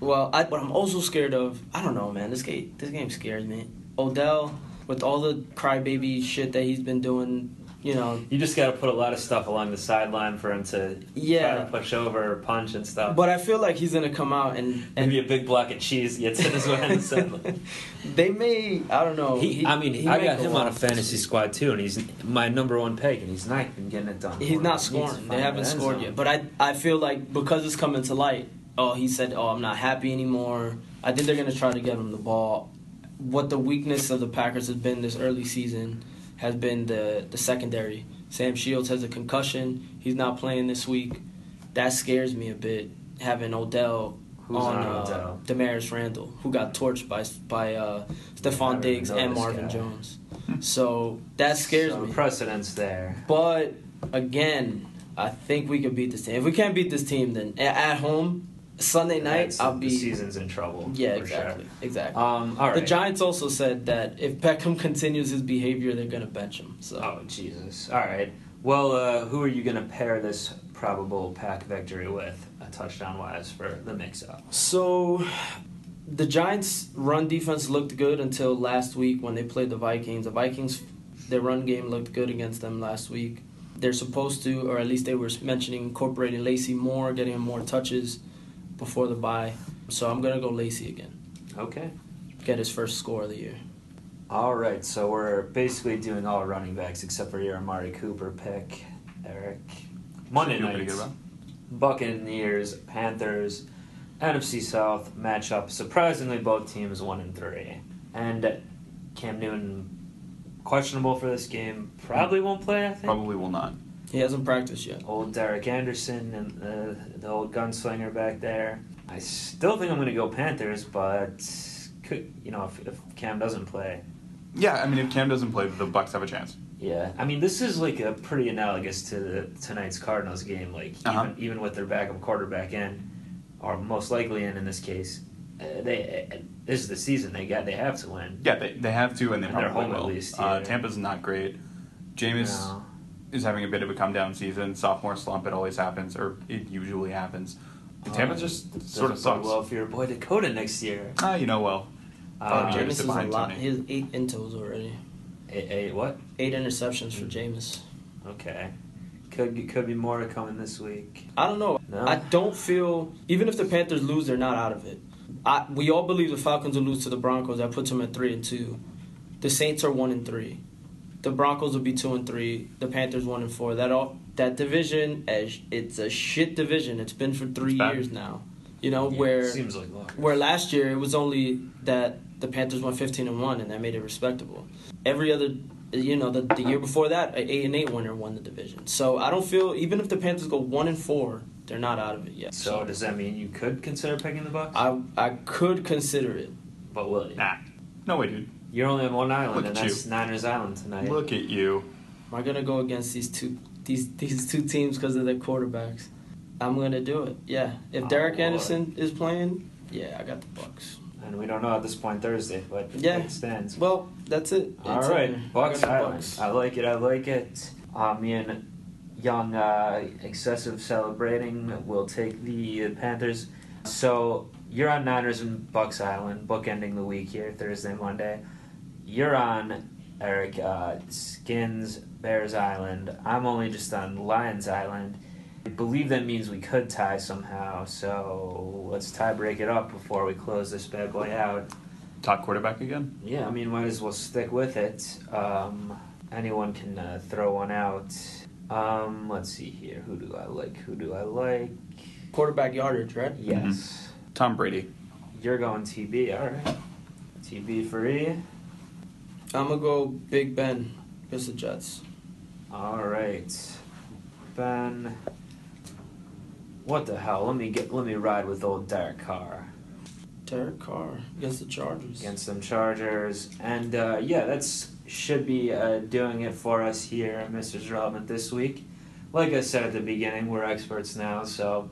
[SPEAKER 5] Well, I, what I'm also scared of, I don't know, man. This game, this game scares me. Odell, with all the crybaby shit that he's been doing, you know.
[SPEAKER 4] You just got to put a lot of stuff along the sideline for him to
[SPEAKER 5] Yeah.
[SPEAKER 4] try to push over, or punch, and stuff.
[SPEAKER 5] But I feel like he's gonna come out and and
[SPEAKER 4] Maybe a big block of cheese gets in his way on the sideline.
[SPEAKER 5] they may I don't know.
[SPEAKER 4] He, I mean,
[SPEAKER 5] he
[SPEAKER 4] I got him on a fantasy squad too, and he's my number one pick, and he's not even getting it done.
[SPEAKER 5] He's not
[SPEAKER 4] He
[SPEAKER 5] scoring. They haven't scored
[SPEAKER 4] zone.
[SPEAKER 5] yet. But I I feel like because it's coming to light. Oh, he said, "Oh, I'm not happy anymore." I think they're gonna try to get him the ball. What the weakness of the Packers has been this early season has been the the secondary. Sam Shields has a concussion. He's not playing this week. That scares me a bit. Having Odell
[SPEAKER 4] Who's
[SPEAKER 5] on,
[SPEAKER 4] on
[SPEAKER 5] uh, Damarious Randall, who got torched by by uh,
[SPEAKER 4] Stefon
[SPEAKER 5] Diggs and Marvin
[SPEAKER 4] guy.
[SPEAKER 5] Jones. So that scares
[SPEAKER 4] so
[SPEAKER 5] me.
[SPEAKER 4] Precedence there.
[SPEAKER 5] But again, I think we could beat this team. If we can't beat this team, then at home Sunday night, I'll
[SPEAKER 4] the season's in trouble.
[SPEAKER 5] Yeah,
[SPEAKER 4] for
[SPEAKER 5] exactly,
[SPEAKER 4] Sure.
[SPEAKER 5] exactly.
[SPEAKER 4] Um, all right.
[SPEAKER 5] The Giants also said that if Beckham continues his behavior, they're gonna bench him. So
[SPEAKER 4] Oh Jesus! All right. Well, uh, who are you going to pair this probable pack victory with, uh, touchdown wise, for the mix-up?
[SPEAKER 5] So, the Giants' run defense looked good until last week when they played the Vikings. The Vikings, their run game looked good against them last week. They're supposed to, or at least they were mentioning incorporating Lacy more, getting him more touches before the bye. So I'm gonna go Lacy again.
[SPEAKER 4] Okay.
[SPEAKER 5] Get his first score of the year.
[SPEAKER 4] All right. So we're basically doing all running backs except for your Amari Cooper pick, Eric. Monday
[SPEAKER 6] Should do pretty
[SPEAKER 4] night.
[SPEAKER 6] good,
[SPEAKER 4] Buccaneers, Panthers, NFC South matchup. Surprisingly, both teams one and three, and Cam Newton questionable for this game. Probably won't play. I think.
[SPEAKER 6] Probably will not.
[SPEAKER 5] He hasn't practiced yet.
[SPEAKER 4] Old Derek Anderson and uh, the old gunslinger back there. I still think I'm going to go Panthers, but could you know if, if Cam doesn't play,
[SPEAKER 6] Yeah, I mean, if Cam doesn't play, the Bucs have a chance.
[SPEAKER 4] yeah. I mean, this is like a pretty analogous to the, tonight's Cardinals game. Like
[SPEAKER 6] Uh-huh.
[SPEAKER 4] even even with their backup quarterback in, or most likely in in this case, uh, they uh, this is the season they got. They have to win.
[SPEAKER 6] Yeah, they, they have to, and they
[SPEAKER 4] And they're
[SPEAKER 6] probably
[SPEAKER 4] home at
[SPEAKER 6] will.
[SPEAKER 4] least,
[SPEAKER 6] uh. Tampa's not great. Jameis
[SPEAKER 4] No.
[SPEAKER 6] Is having a bit of a come down season. Sophomore slump, it always happens, or it usually happens. And Tampa
[SPEAKER 4] Um,
[SPEAKER 6] just sort of
[SPEAKER 4] bode
[SPEAKER 6] sucks.
[SPEAKER 4] well for your boy Dakota next year.
[SPEAKER 6] Ah, you know well.
[SPEAKER 4] Uh,
[SPEAKER 6] Jameis
[SPEAKER 5] Jameis
[SPEAKER 6] is
[SPEAKER 5] is a lot.
[SPEAKER 6] Tony.
[SPEAKER 5] He has eight intos already.
[SPEAKER 4] Eight, a what?
[SPEAKER 5] Eight interceptions for Jameis.
[SPEAKER 4] Okay. Could be, could be more coming this week.
[SPEAKER 5] I don't know.
[SPEAKER 4] No?
[SPEAKER 5] I don't feel even if the Panthers lose, they're not out of it. I, we all believe the Falcons will lose to the Broncos. That puts them at three and two. The Saints are one and three. The Broncos will be two and three. The Panthers one and four. That all that division, as it's a shit division. It's been for three years now. You know
[SPEAKER 4] Yeah,
[SPEAKER 5] where
[SPEAKER 4] seems like
[SPEAKER 5] where last year it was only that the Panthers won 15 and 1 and that made it respectable. Every other you know the, the year before that a 8 and 8 winner won the division. So I don't feel even if the Panthers go 1 and 4, they're not out of it yet.
[SPEAKER 4] So does that mean you could consider picking the Bucs?
[SPEAKER 5] I I could consider it.
[SPEAKER 4] but will you?
[SPEAKER 6] Nah, no way, dude.
[SPEAKER 4] You're only on one island,
[SPEAKER 6] Look
[SPEAKER 4] and
[SPEAKER 6] at
[SPEAKER 4] that's
[SPEAKER 6] you.
[SPEAKER 4] Niners Island tonight.
[SPEAKER 6] Look at you.
[SPEAKER 5] Am I going to go against these two these these two teams because of their quarterbacks? I'm going to do it. Yeah. If
[SPEAKER 4] Oh,
[SPEAKER 5] Derek
[SPEAKER 4] Lord.
[SPEAKER 5] Anderson is playing, yeah, I got the Bucs.
[SPEAKER 4] And we don't know at this point Thursday, but
[SPEAKER 5] Yeah.
[SPEAKER 4] it stands.
[SPEAKER 5] Well, that's it.
[SPEAKER 4] All
[SPEAKER 5] It's in
[SPEAKER 4] right. Bucs
[SPEAKER 5] I got the
[SPEAKER 4] Island.
[SPEAKER 5] Bucs.
[SPEAKER 4] I like it. I like it. Uh, me and young uh, excessive celebrating will take the Panthers. So you're on Niners and Bucs Island, bookending the week here, Thursday, Monday. You're on Eric uh, Skins Bears Island. I'm only just on Lions Island. I believe that means we could tie somehow. So let's tie break it up before we close this bad boy out.
[SPEAKER 6] Top quarterback again.
[SPEAKER 4] Yeah, I mean, might as well stick with it. Um, anyone can uh, throw one out. Um, let's see here. Who do I like? Who do I like?
[SPEAKER 5] Quarterback yardage, right?
[SPEAKER 4] Yes.
[SPEAKER 6] Tom Brady.
[SPEAKER 4] You're going TB, alright. TB for E.
[SPEAKER 5] I'm to go Big Ben against the Jets.
[SPEAKER 4] Alright. Ben. What the hell? Let me get let me ride with old Derek Carr.
[SPEAKER 5] Derek Carr against the Chargers.
[SPEAKER 4] against them Chargers. And uh, yeah, that's should be uh, doing it for us here, Mr. Relevant, this week. Like I said at the beginning, we're experts now, so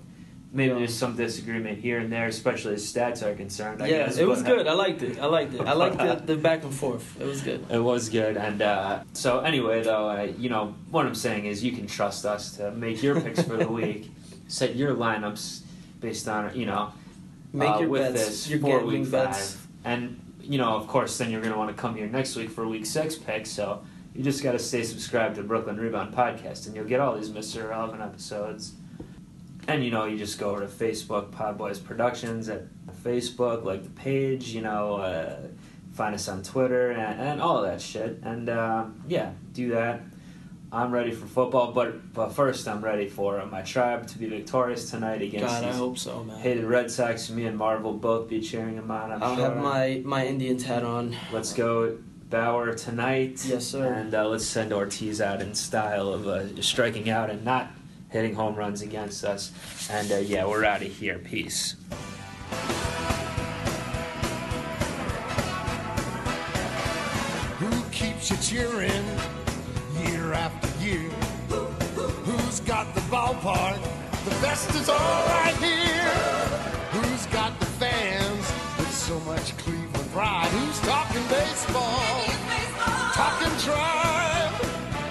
[SPEAKER 4] maybe there's some disagreement here and there, especially as stats are concerned. I
[SPEAKER 5] yeah,
[SPEAKER 4] guess,
[SPEAKER 5] it was
[SPEAKER 4] but-
[SPEAKER 5] good. I liked it. I liked it. I liked the, the back and forth. It was good.
[SPEAKER 4] It was good, and uh, so anyway, though, uh, you know what I'm saying is you can trust us to make your picks for the week, set your lineups based on you know
[SPEAKER 5] Make
[SPEAKER 4] uh,
[SPEAKER 5] your
[SPEAKER 4] with
[SPEAKER 5] bets.
[SPEAKER 4] this
[SPEAKER 5] your
[SPEAKER 4] for
[SPEAKER 5] gambling
[SPEAKER 4] week
[SPEAKER 5] bets.
[SPEAKER 4] five, and you know of course then you're going to want to come here next week for week six picks. So You just got to stay subscribed to Brooklyn Rebound Podcast, and you'll get all these Mr. Irrelevant episodes. And you know, you just go over to Facebook, Podboys Productions at Facebook, like the page. You know, uh, find us on Twitter and, and all of that shit. And uh, yeah, do that. I'm ready for football, but but first I'm ready for my tribe to be victorious tonight against
[SPEAKER 5] God, I hope so, man.
[SPEAKER 4] hated Red Sox. Me and marvel will both be cheering them on. I'm
[SPEAKER 5] I'll
[SPEAKER 4] sure.
[SPEAKER 5] have my my Indians hat on.
[SPEAKER 4] Let's go Bauer tonight.
[SPEAKER 5] Yes, sir.
[SPEAKER 4] And uh, let's send Ortiz out in style of uh, striking out and not hitting home runs against us. And uh, yeah, we're out of here. Peace.
[SPEAKER 7] Who keeps you cheering year after year? Who's got the ballpark? The best is all right here. Who's got the fans with so much Cleveland pride? Who's talking baseball? Talking tribe.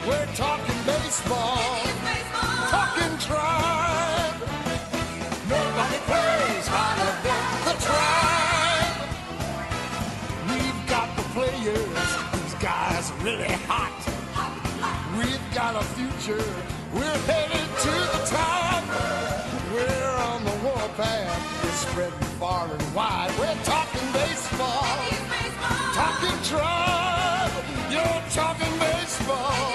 [SPEAKER 7] We're talking baseball. Nobody plays harder than the tribe. We've got the players. These guys are really hot. We've got a future. We're headed to the top. We're on the warpath. We're spreading far and wide. We're talking baseball. Talking tribe. You're talking baseball.